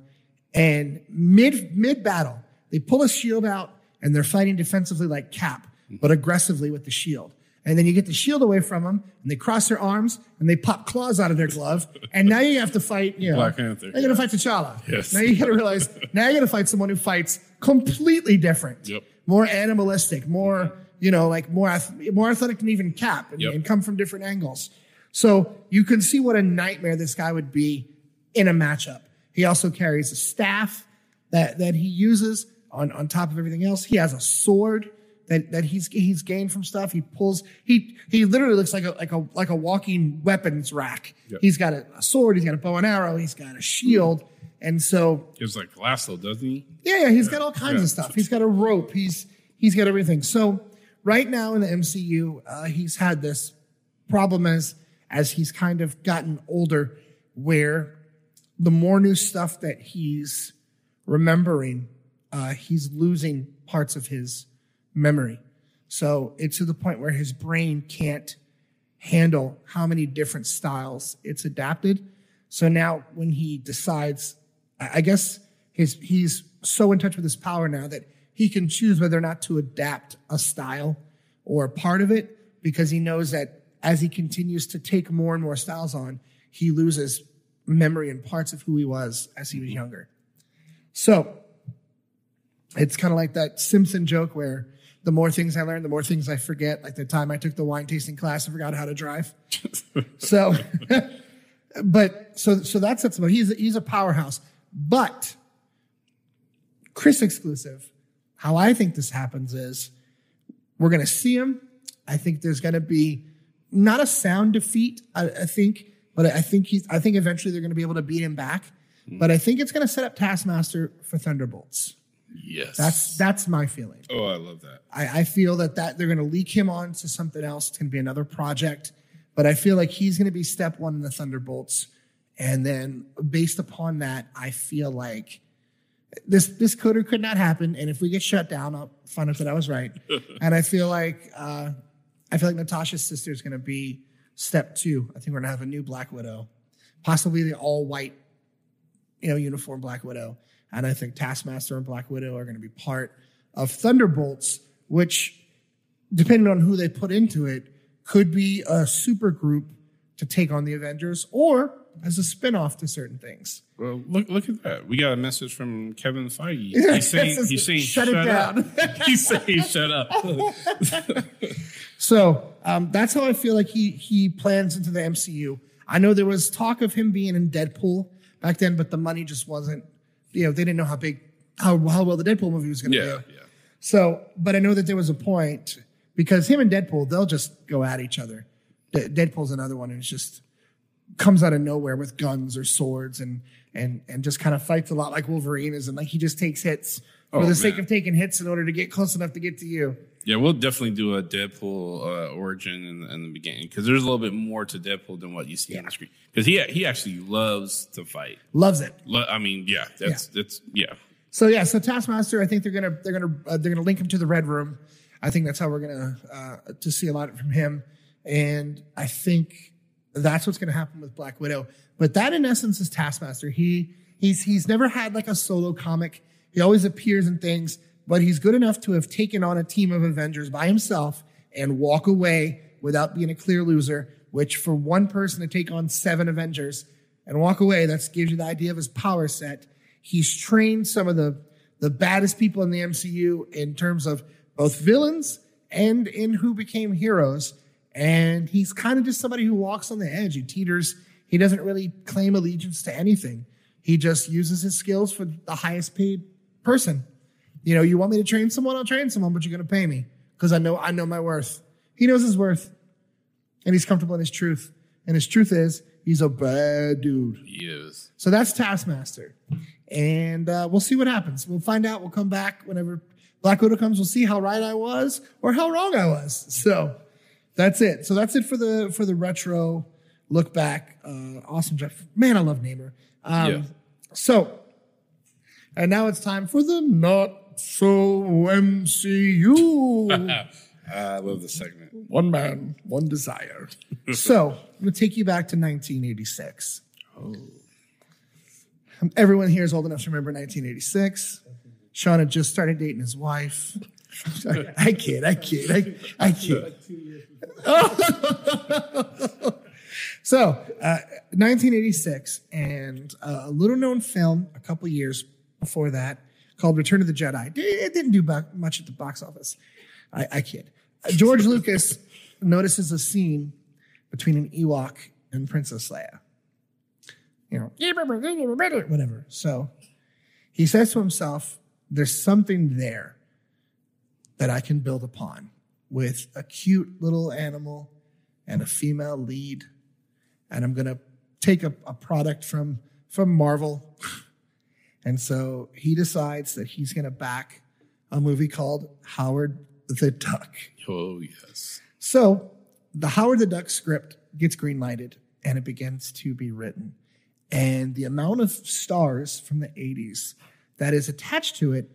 and mid mid battle, they pull a shield out and they're fighting defensively like Cap, but aggressively with the shield. And then you get the shield away from them, and they cross their arms, and they pop claws out of their glove. And now you have to fight, you know, Black Panther. You're gonna fight T'Challa. Yes. Now you gotta realize, now you gotta fight someone who fights completely different, Yep. more animalistic, more, you know, like more more athletic than even Cap, and, Yep. and come from different angles. So you can see what a nightmare this guy would be in a matchup. He also carries a staff that that he uses on, on top of everything else. He has a sword that, that he's he's gained from stuff. He pulls he he literally looks like a like a like a walking weapons rack. Yep. He's got a, a sword, he's got a bow and arrow, he's got a shield. And so It's like Lasso, doesn't he? yeah, yeah, he's got all kinds Yeah. of stuff. He's got a rope. He's he's got everything. So right now in the MCU, uh, he's had this problem as as he's kind of gotten older, where the more new stuff that he's remembering, uh, he's losing parts of his memory. So it's to the point where his brain can't handle how many different styles it's adapted. So now when he decides, I guess his he's so in touch with his power now that he can choose whether or not to adapt a style or a part of it because he knows that as he continues to take more and more styles on, he loses memory and parts of who he was as he was younger. So it's kind of like that Simpson joke where the more things I learn, the more things I forget. Like the time I took the wine tasting class, I forgot how to drive. so, but so so that's that's about. He's a, he's a powerhouse, but Chris exclusive. How I think this happens is we're going to see him. I think there's going to be not a sound defeat. I, I think, but I think he's. I think eventually they're going to be able to beat him back. But I think it's going to set up Taskmaster for Thunderbolts. Yes. That's that's my feeling. oh, I love that. I, I feel that that they're going to leak him on to something else. It's going to be another project, but I feel like he's going to be step one in the Thunderbolts, and then based upon that, I feel like this this could or could not happen. And if we get shut down, I'll find out that I was right. and I feel like uh, I feel like Natasha's sister is going to be step two. I think we're going to have a new Black Widow, possibly the all white, you know, uniform Black Widow. And I think Taskmaster and Black Widow are going to be part of Thunderbolts, which, depending on who they put into it, could be a super group to take on the Avengers or as a spinoff to certain things. Well, look look at that. We got a message from Kevin Feige. He's saying, he's saying "Shut shut, it up. down." he's saying shut up. So um, that's how I feel like he he plans into the MCU. I know there was talk of him being in Deadpool back then, but the money just wasn't. You know, they didn't know how big, how how well the Deadpool movie was going to yeah, do. yeah. So, but I know that there was a point because him and Deadpool, they'll just go at each other. De- Deadpool's another one, and it's just comes out of nowhere with guns or swords and and and just kind of fights a lot like Wolverine is, and like he just takes hits for Oh, the sake of taking hits in order to get close enough to get to you. Yeah, we'll definitely do a Deadpool uh, origin in, in the beginning because there's a little bit more to Deadpool than what you see on the screen. Because he he actually loves to fight. Loves it. Lo- I mean, yeah, that's that's yeah. So yeah, so Taskmaster, I think they're gonna they're gonna uh, they're gonna link him to the Red Room. I think that's how we're gonna uh, to see a lot from him, and I think that's what's gonna happen with Black Widow. But that in essence is Taskmaster. He he's he's never had like a solo comic. He always appears in things, but he's good enough to have taken on a team of Avengers by himself and walk away without being a clear loser. Which for one person to take on seven Avengers and walk away, that gives you the idea of his power set. He's trained some of the the baddest people in the MCU in terms of both villains and in who became heroes. And he's kind of just somebody who walks on the edge. He teeters. He doesn't really claim allegiance to anything. He just uses his skills for the highest paid person. You know, you want me to train someone, I'll train someone, but you're going to pay me because I know I know my worth. He knows his worth, and he's comfortable in his truth. And his truth is he's a bad dude. He is. So that's Taskmaster. And uh, we'll see what happens. We'll find out. We'll come back whenever Black Widow comes. We'll see how right I was or how wrong I was. So that's it. So that's it for the for the retro look back. Uh, awesome, Jeff. Man, I love Namor. Um, Yeah. So, and now it's time for the not so MCU. I love the segment. one man, one desire. so I'm going to take you back to 1986. Oh. Everyone here is old enough to remember 1986. Sean had just started dating his wife. I kid, I kid, I, I kid. So, uh, 1986, and uh, a little known film a couple years before that called Return of the Jedi. It didn't do much at the box office. I, I kid. George Lucas notices a scene between an Ewok and Princess Leia. You know, whatever. So he says to himself, there's something there that I can build upon with a cute little animal and a female lead. And I'm going to take a, a product from, from Marvel. And so he decides that he's going to back a movie called Howard the Duck. Oh yes. So the Howard the Duck script gets greenlighted and it begins to be written. And the amount of stars from the 80s that is attached to it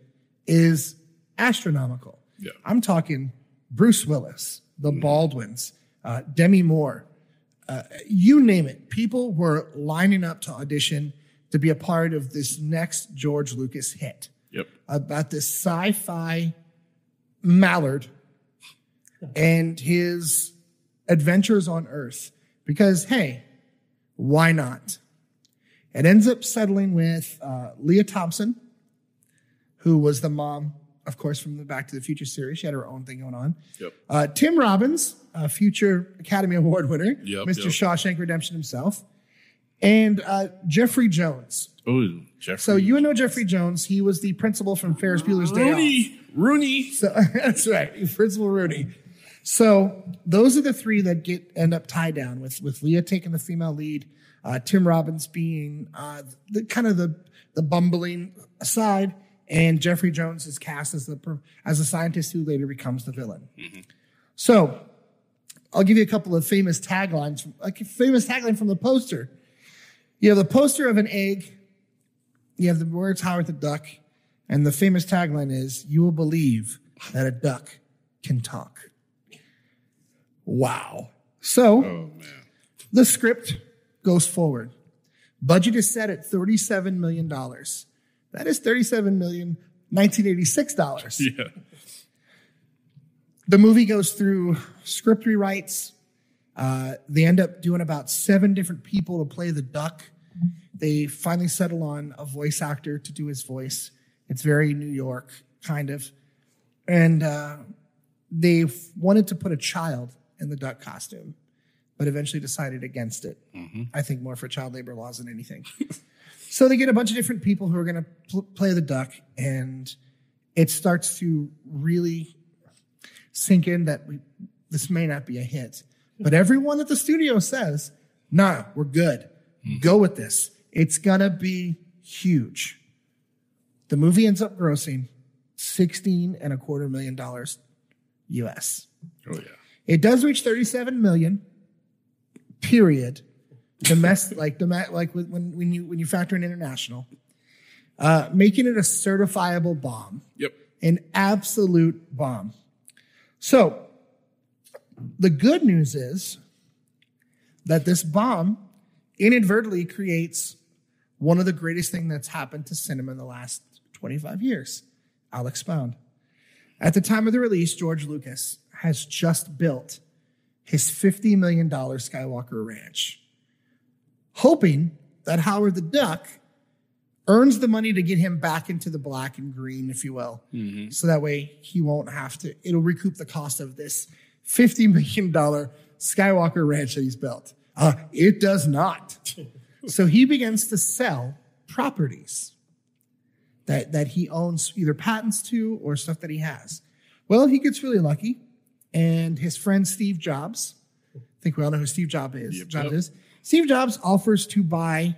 is astronomical. Yeah. I'm talking Bruce Willis, the Baldwins, uh, Demi Moore, uh, you name it. People were lining up to audition to be a part of this next George Lucas hit Yep. about this sci-fi mallard and his adventures on Earth. Because hey, why not? It ends up settling with uh, Lea Thompson, who was the mom, of course, from the Back to the Future series. She had her own thing going on. Yep. Uh, Tim Robbins, a future Academy Award winner, Yep, Mr. yep. Shawshank Redemption himself, and uh, Jeffrey Jones. Oh, Jeffrey. So you know Jeffrey Jones. He was the principal from Ferris Bueller's Day Off. Rooney. Rooney. So that's right, Principal Rooney. So those are the three that get end up tied down with with Lea taking the female lead, uh, Tim Robbins being uh, the kind of the the bumbling side, and Jeffrey Jones is cast as the as a scientist who later becomes the villain. So I'll give you a couple of famous taglines, like a famous tagline from the poster. You have the poster of an egg. You have the words Howard the Duck, and the famous tagline is "You will believe that a duck can talk." Wow. So Oh the script goes forward. Budget is set at $37 million. That is $37 million, 1986 dollars. Yeah. The movie goes through script rewrites. Uh, they end up doing about seven different people to play the duck. They finally settle on a voice actor to do his voice. It's very New York, kind of. And uh, they wanted to put a child in the duck costume, but eventually decided against it. I think more for child labor laws than anything. so they get a bunch of different people who are going to pl- play the duck, and it starts to really sink in that we, this may not be a hit. But everyone at the studio says, nah, we're good. Go with this. It's going to be huge. The movie ends up grossing 16 and a quarter million dollars US. Oh yeah. It does reach 37 million, period. Domestic, like, dom- like when, when when you, when you factor in international, uh, making it a certifiable bomb Yep. an absolute bomb. So, the good news is that this bomb inadvertently creates one of the greatest things that's happened to cinema in the last 25 years. I'll expound. At the time of the release, George Lucas has just built his $50 million Skywalker Ranch, hoping that Howard the Duck earns the money to get him back into the black and green, if you will. Mm-hmm. So that way he won't have to, it'll recoup the cost of this $50 million Skywalker ranch that he's built. Uh, it does not. so he begins to sell properties that, that he owns either patents to or stuff that he has. Well, he gets really lucky, and his friend Steve Jobs, I think we all know who Steve Jobs is. Yep, Jobs yep. is. Steve Jobs offers to buy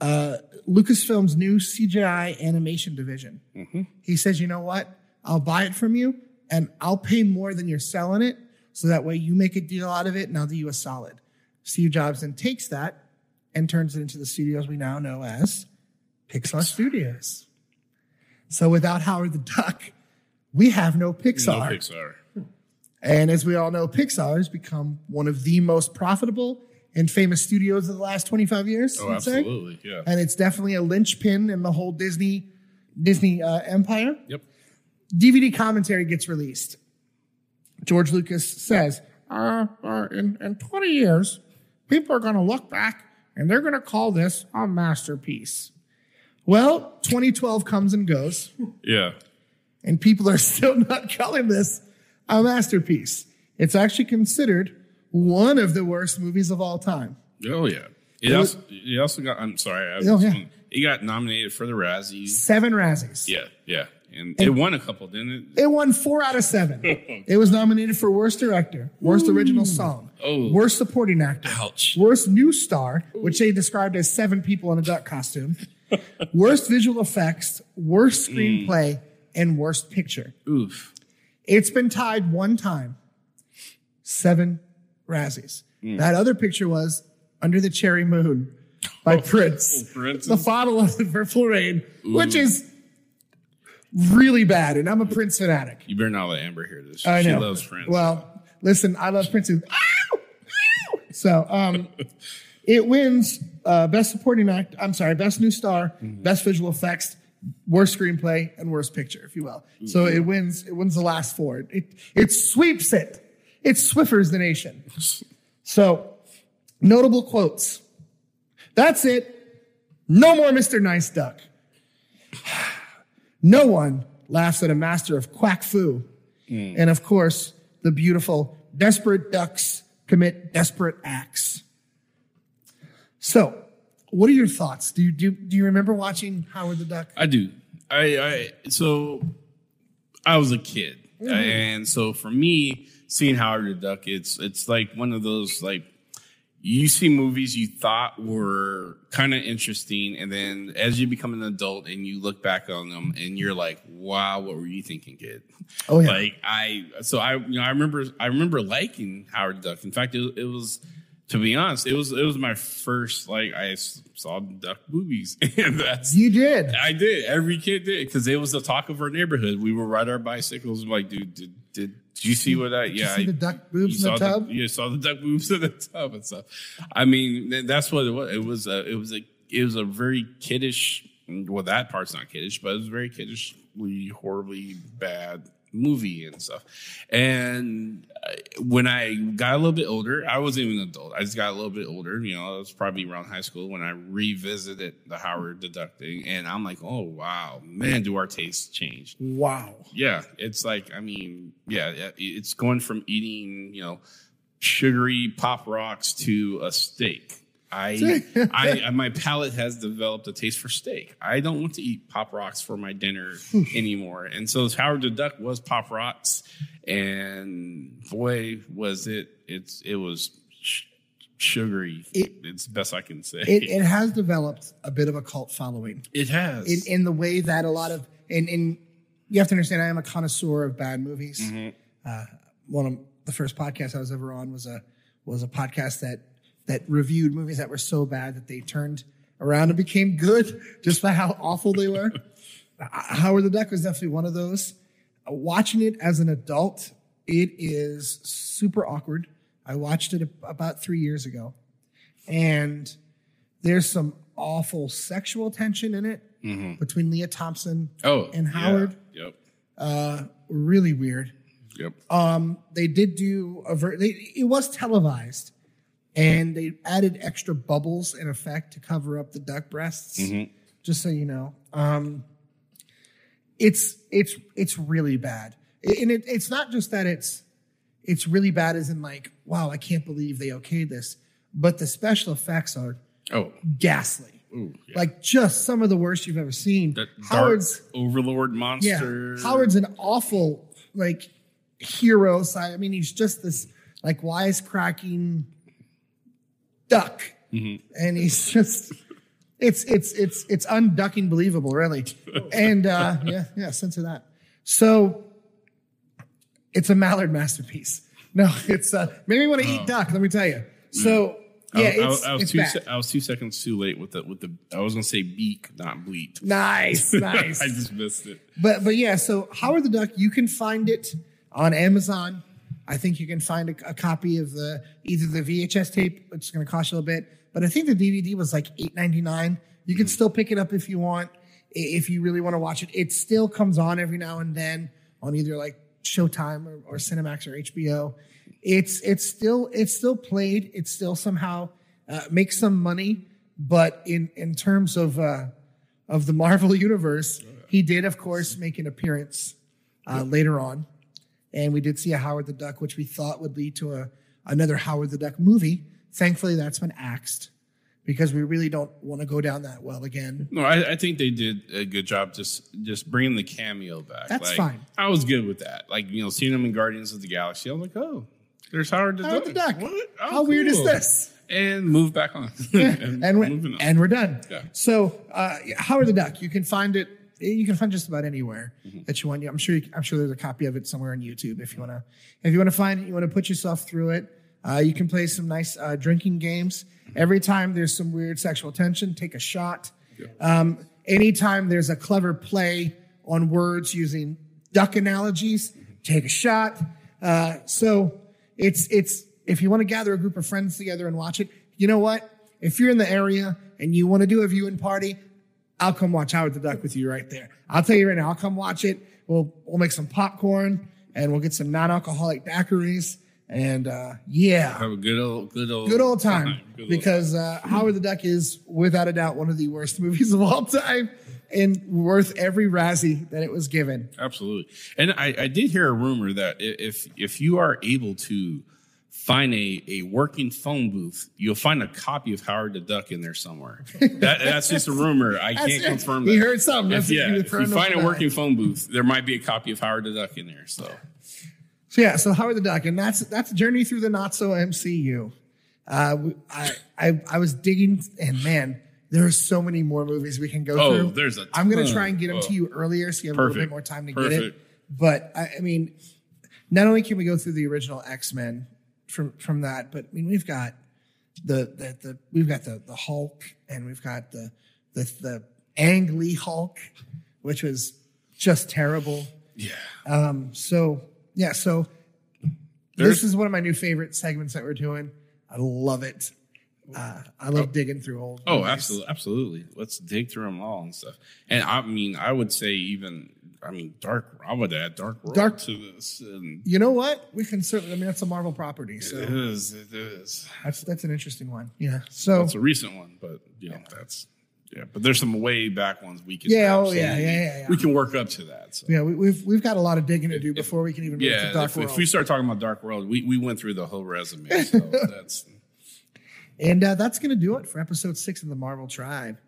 uh, Lucasfilm's new CGI animation division. He says, "You know what? I'll buy it from you, and I'll pay more than you're selling it, so that way you make a deal out of it, and I'll do you a solid." Steve Jobs then takes that and turns it into the studios we now know as Pixar Studios. So without Howard the Duck, we have no Pixar. No Pixar. And as we all know, Pixar has become one of the most profitable and famous studios of the last 25 years. Oh, I'd say. absolutely. Yeah. And it's definitely a linchpin in the whole Disney Disney uh, empire. Yep. DVD commentary gets released. George Lucas says, uh, uh, in, in 20 years, people are going to look back and they're going to call this a masterpiece. Well, 2012 comes and goes, Yeah. and people are still not calling this a masterpiece. It's actually considered one of the worst movies of all time. Oh yeah. It, It also, it also got. I'm sorry. I Oh, yeah. It got nominated for the Razzies. Seven Razzies. Yeah, yeah, and, it won a couple, didn't it? It won four out of seven. it was nominated for Worst Director, Worst Original Song, Oh. Worst Supporting Actor, Ouch. Worst New Star, which they described as seven people in a duck costume, Worst Visual Effects, Worst Screenplay, and Worst Picture. Oof. It's been tied one time, seven Razzies. Hmm. That other picture was Under the Cherry Moon by oh, Prince. Oh, The Bottle of the Purple Rain, which is really bad. And I'm a Prince fanatic. You better not let Amber hear this. I know. she loves Prince. Well, listen, I love Prince. too. So, um, it wins uh, best supporting act. I'm sorry, best new star, Mm-hmm. best visual effects, worst screenplay, and worst picture, if you will. So Mm-hmm. it wins. It wins the last four. It it sweeps it. It Swiffers the nation. So, notable quotes. That's it. No more Mr. Nice Duck. No one laughs at a master of quack foo. And of course, the beautiful desperate ducks commit desperate acts. So, what are your thoughts? Do you do, do you remember watching Howard the Duck? I do. I, I so I was a kid, Mm-hmm. and so for me, seeing Howard the Duck, it's it's like one of those like you see movies you thought were kind of interesting, and then as you become an adult and you look back on them, and you're like, "Wow, what were you thinking, kid?" Oh yeah. Like I, so I, you know, I remember, I remember liking Howard Duck. In fact, it, it was, to be honest, it was, it was my first like I saw duck movies, and that's you did. I did. Every kid did because it was the talk of our neighborhood. We would ride our bicycles. Like, dude, did did, did you see what I? Yeah, see I- the duck boobs in the tub? you saw the duck boobs in the tub and stuff. I mean, that's what it was. It was a, it was a, it was a very kiddish. Well, that part's not kiddish, but it was very kiddishly, horribly bad movie and stuff. And uh, when I got a little bit older, I wasn't even an adult. I just got a little bit older. You know, I was probably around high school when I revisited the Howard the Duck thing, and I'm like, oh wow, man, do our tastes change? Wow. Yeah, it's like I mean, yeah, it's going from eating you know sugary pop rocks to a steak. I, I, my palate has developed a taste for steak. I don't want to eat pop rocks for my dinner anymore. And so Howard the Duck was pop rocks, and boy, was it! It's it was sh- sugary. It- it's best I can say. It, it has developed a bit of a cult following. It has. in, in the way that a lot of and, and you have to understand I am a connoisseur of bad movies. Uh, one of the first podcasts I was ever on was a was a podcast that that reviewed movies that were so bad that they turned around and became good just by how awful they were. Uh, Howard the Duck was definitely one of those. Uh, watching it as an adult, it is super awkward. I watched it about three years ago, and there's some awful sexual tension in it between Lea Thompson oh, and yeah. Howard. Yep. Uh, really weird. Yep. Um, they did do a ver- they, it was televised, and they added extra bubbles in effect to cover up the duck breasts. Just so you know, um, it's it's it's really bad, and it, it's not just that it's it's really bad as in like wow I can't believe they okayed this, but the special effects are oh. ghastly. Ooh, yeah. Like just some of the worst you've ever seen. that Howard's overlord yeah, monster. Howard's an awful like hero side. I mean, he's just this like wisecracking duck, and he's just it's it's it's it's unducking believable, really. And uh, yeah, yeah, sense of that. So it's a Mallard masterpiece. No, it's uh, made me want to eat duck. Let me tell you. So I- yeah, I, it's, I was it's two. Se- I was two seconds too late with the with the. I was gonna say beak, not bleat. Nice, nice. I just missed it. But but yeah, so Howard the Duck, you can find it on Amazon. I think you can find a, a copy of the either the VHS tape, which is going to cost you a little bit, but I think the DVD was like eight ninety nine. You can still pick it up if you want, if you really want to watch it. It still comes on every now and then on either like Showtime or, or Cinemax or HBO. it's it's still it's still played. It still somehow uh, makes some money, but in in terms of uh, of the Marvel universe, he did of course make an appearance uh, later on, and we did see a Howard the Duck, which we thought would lead to a another Howard the Duck movie. Thankfully, that's been axed because we really don't want to go down that well again. No, I, I think they did a good job just just bringing the cameo back. That's Like, fine. I was good with that. Like you know, seeing them in Guardians of the Galaxy, I'm like, oh, there's Howard the Howard Duck. the Duck. What? Oh, How weird is this? And move back on. and moving we're, on. and we're done. Yeah. So, uh, Howard the Duck, you can find it. You can find just about anywhere Mm-hmm. that you want. I'm sure. You, I'm sure there's a copy of it somewhere on YouTube if you want to. If you want to find it, you want to put yourself through it. Uh, you can play some nice uh, drinking games. Every time there's some weird sexual tension, take a shot. Um, anytime there's a clever play on words using duck analogies, take a shot. Uh, so it's it's if you want to gather a group of friends together and watch it, you know what? If you're in the area and you want to do a viewing party, I'll come watch Howard the Duck with you right there. I'll tell you right now, I'll come watch it. We'll we'll make some popcorn and we'll get some non-alcoholic daiquiris and uh, yeah, Have a good old, good old, good old time Good old because uh, Howard the Duck is without a doubt one of the worst movies of all time and worth every Razzie that it was given. Absolutely. And I, I did hear a rumor that if if you are able to find a, a working phone booth, you'll find a copy of Howard the Duck in there somewhere. That, that's just a rumor. I can't confirm He that. heard something. If, yeah, if you find a working phone booth, there might be a copy of Howard the Duck in there. So So yeah, so Howard the Duck, and that's that's Journey Through the Not So MCU. Uh, I, I I was digging, and man, there are so many more movies we can go Oh, through. there's a I'm gonna try and get them Oh. to you earlier, so you have a little bit more time to get it. But I, I mean, not only can we go through the original X Men from from that, but I mean we've got the the, the we've got the the Hulk, and we've got the the the Ang Lee Hulk, which was just terrible. yeah, Um, so yeah, so There's- this is one of my new favorite segments that we're doing. I love it. Uh, I love digging through old. Oh, movies. absolutely, absolutely. Let's dig through them all and stuff. And I mean, I would say even, I mean, Dark. I would Dark World Dark- to this. And You know what? We can certainly. I mean, that's a Marvel property, so it is, it is. that's that's an interesting one. Yeah. So it's a recent one, but you know, that's yeah. But there's some way back ones we can. Yeah, oh, yeah, yeah, yeah, yeah. We can work up to that. So. yeah, we, we've we've got a lot of digging to do before we can even move to Yeah, Dark if, World. if we start talking about Dark World, we, we went through the whole resume. So that's And uh, that's going to do it for episode six of the Marvel Tribe.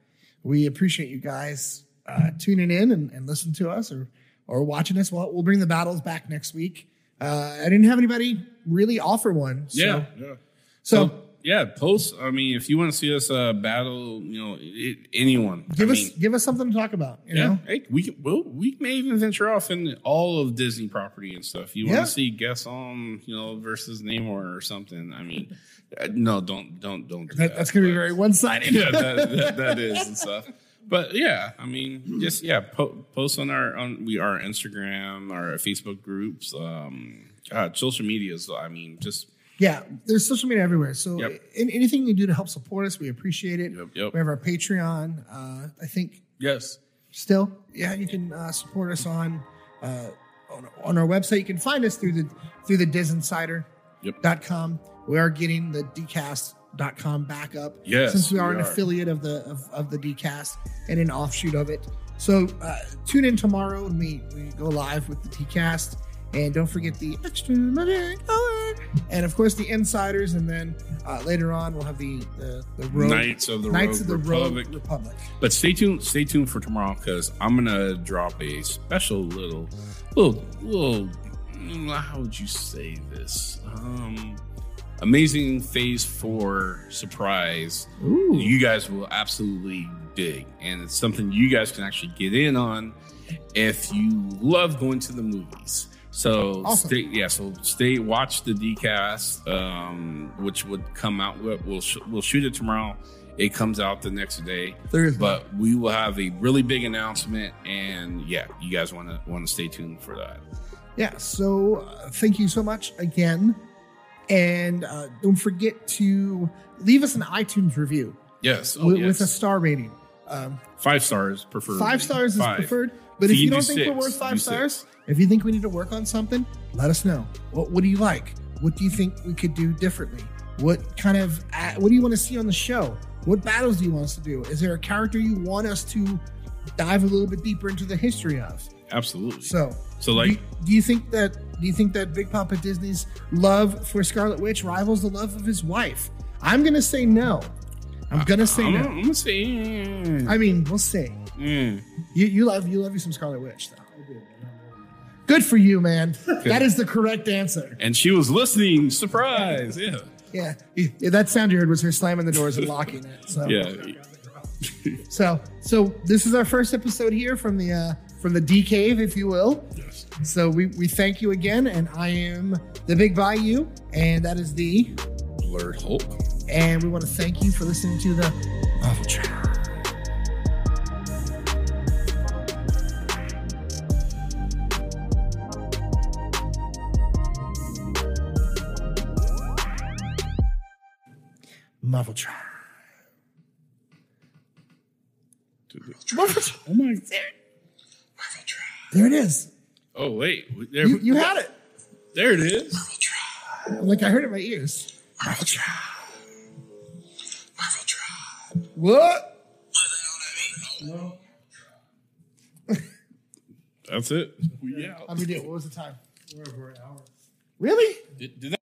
We appreciate you guys uh, tuning in and, and listening to us or or watching us. Well, we'll bring the battles back next week. Uh, I didn't have anybody really offer one. So, yeah, yeah. So, So yeah, post. I mean, if you want to see us uh, battle, you know, it, anyone, give I us mean, give us something to talk about. You Yeah, know, hey, we can. Well, we may even venture off in all of Disney property and stuff. You want Yeah. to see Gaston, you know, versus Namor or something? I mean, uh, no, don't, don't, don't do that. that, that's going to be very one sided. yeah, that, that, that is and stuff. But yeah, I mean, just yeah, po- post on our on we our Instagram, our Facebook groups, um, God, social medias. I mean, just Yeah, there's social media everywhere. So Yep. an- anything you do to help support us, we appreciate it. Yep, yep. We have our Patreon. Uh, I think yes, still, yeah, you can uh, support us on, uh, on on our website. You can find us through the through the disinsider.com. Yep. We are getting the dcast.com back up. Yes, since we are we an are. affiliate of the of, of the dcast and an offshoot of it. So uh, tune in tomorrow when we, we go live with the dcast. And don't forget the extra magic hour. And of course the insiders, and then uh, later on we'll have the the, the road Knights of the Knights Rogue of the Republic. Rogue Republic. But stay tuned. Stay tuned for tomorrow because I'm gonna drop a special little, little, little. How would you say this? Um, amazing Phase Four surprise. Ooh. You guys will absolutely dig, and it's something you guys can actually get in on if you love going to the movies. So Awesome. stay, yeah. So stay, watch the DCast, um, which would come out. We'll we'll, sh- we'll shoot it tomorrow. It comes out the next day, Thursday. but we will have a really big announcement, and yeah, you guys want to want to stay tuned for that. Yeah. So uh, thank you so much again, and uh, don't forget to leave us an iTunes review Yes, oh, with, yes. with a star rating. Um, five stars preferred. five stars is Five. preferred, but if you don't do think we're worth five six. stars, if you think we need to work on something, let us know. What, what do you like? What do you think we could do differently? What kind of what do you want to see on the show? What battles do you want us to do? Is there a character you want us to dive a little bit deeper into the history of? Absolutely. So, So, like- do, do you think that do you think that Big Papa Disney's love for Scarlet Witch rivals the love of his wife? I'm gonna say no. I'm gonna say I'm, no. I'm gonna say. I mean, we'll see. mm. You, you love you love you some Scarlet Witch though. Good for you, man. That is the correct answer. And she was listening. Surprise! Yeah, Yeah, Yeah, that sound you heard was her slamming the doors and locking it. So yeah. So, so this is our first episode here from the uh, from the D cave, if you will. Yes. So we we thank you again, and I am the Big Bayou, and that is the, BlerdHulk. and we want to thank you for listening to the Marvel Tribe. Marvel Tribe. Marvel Tribe. Oh my! There it is. Oh wait, there, You, you had it. there it is. Like I heard it in my ears. Marvel Tribe. Marvel Tribe. What? What the hell that mean? That's it. We out. How many did? What was the time? We're over an hour. Really? Did, did that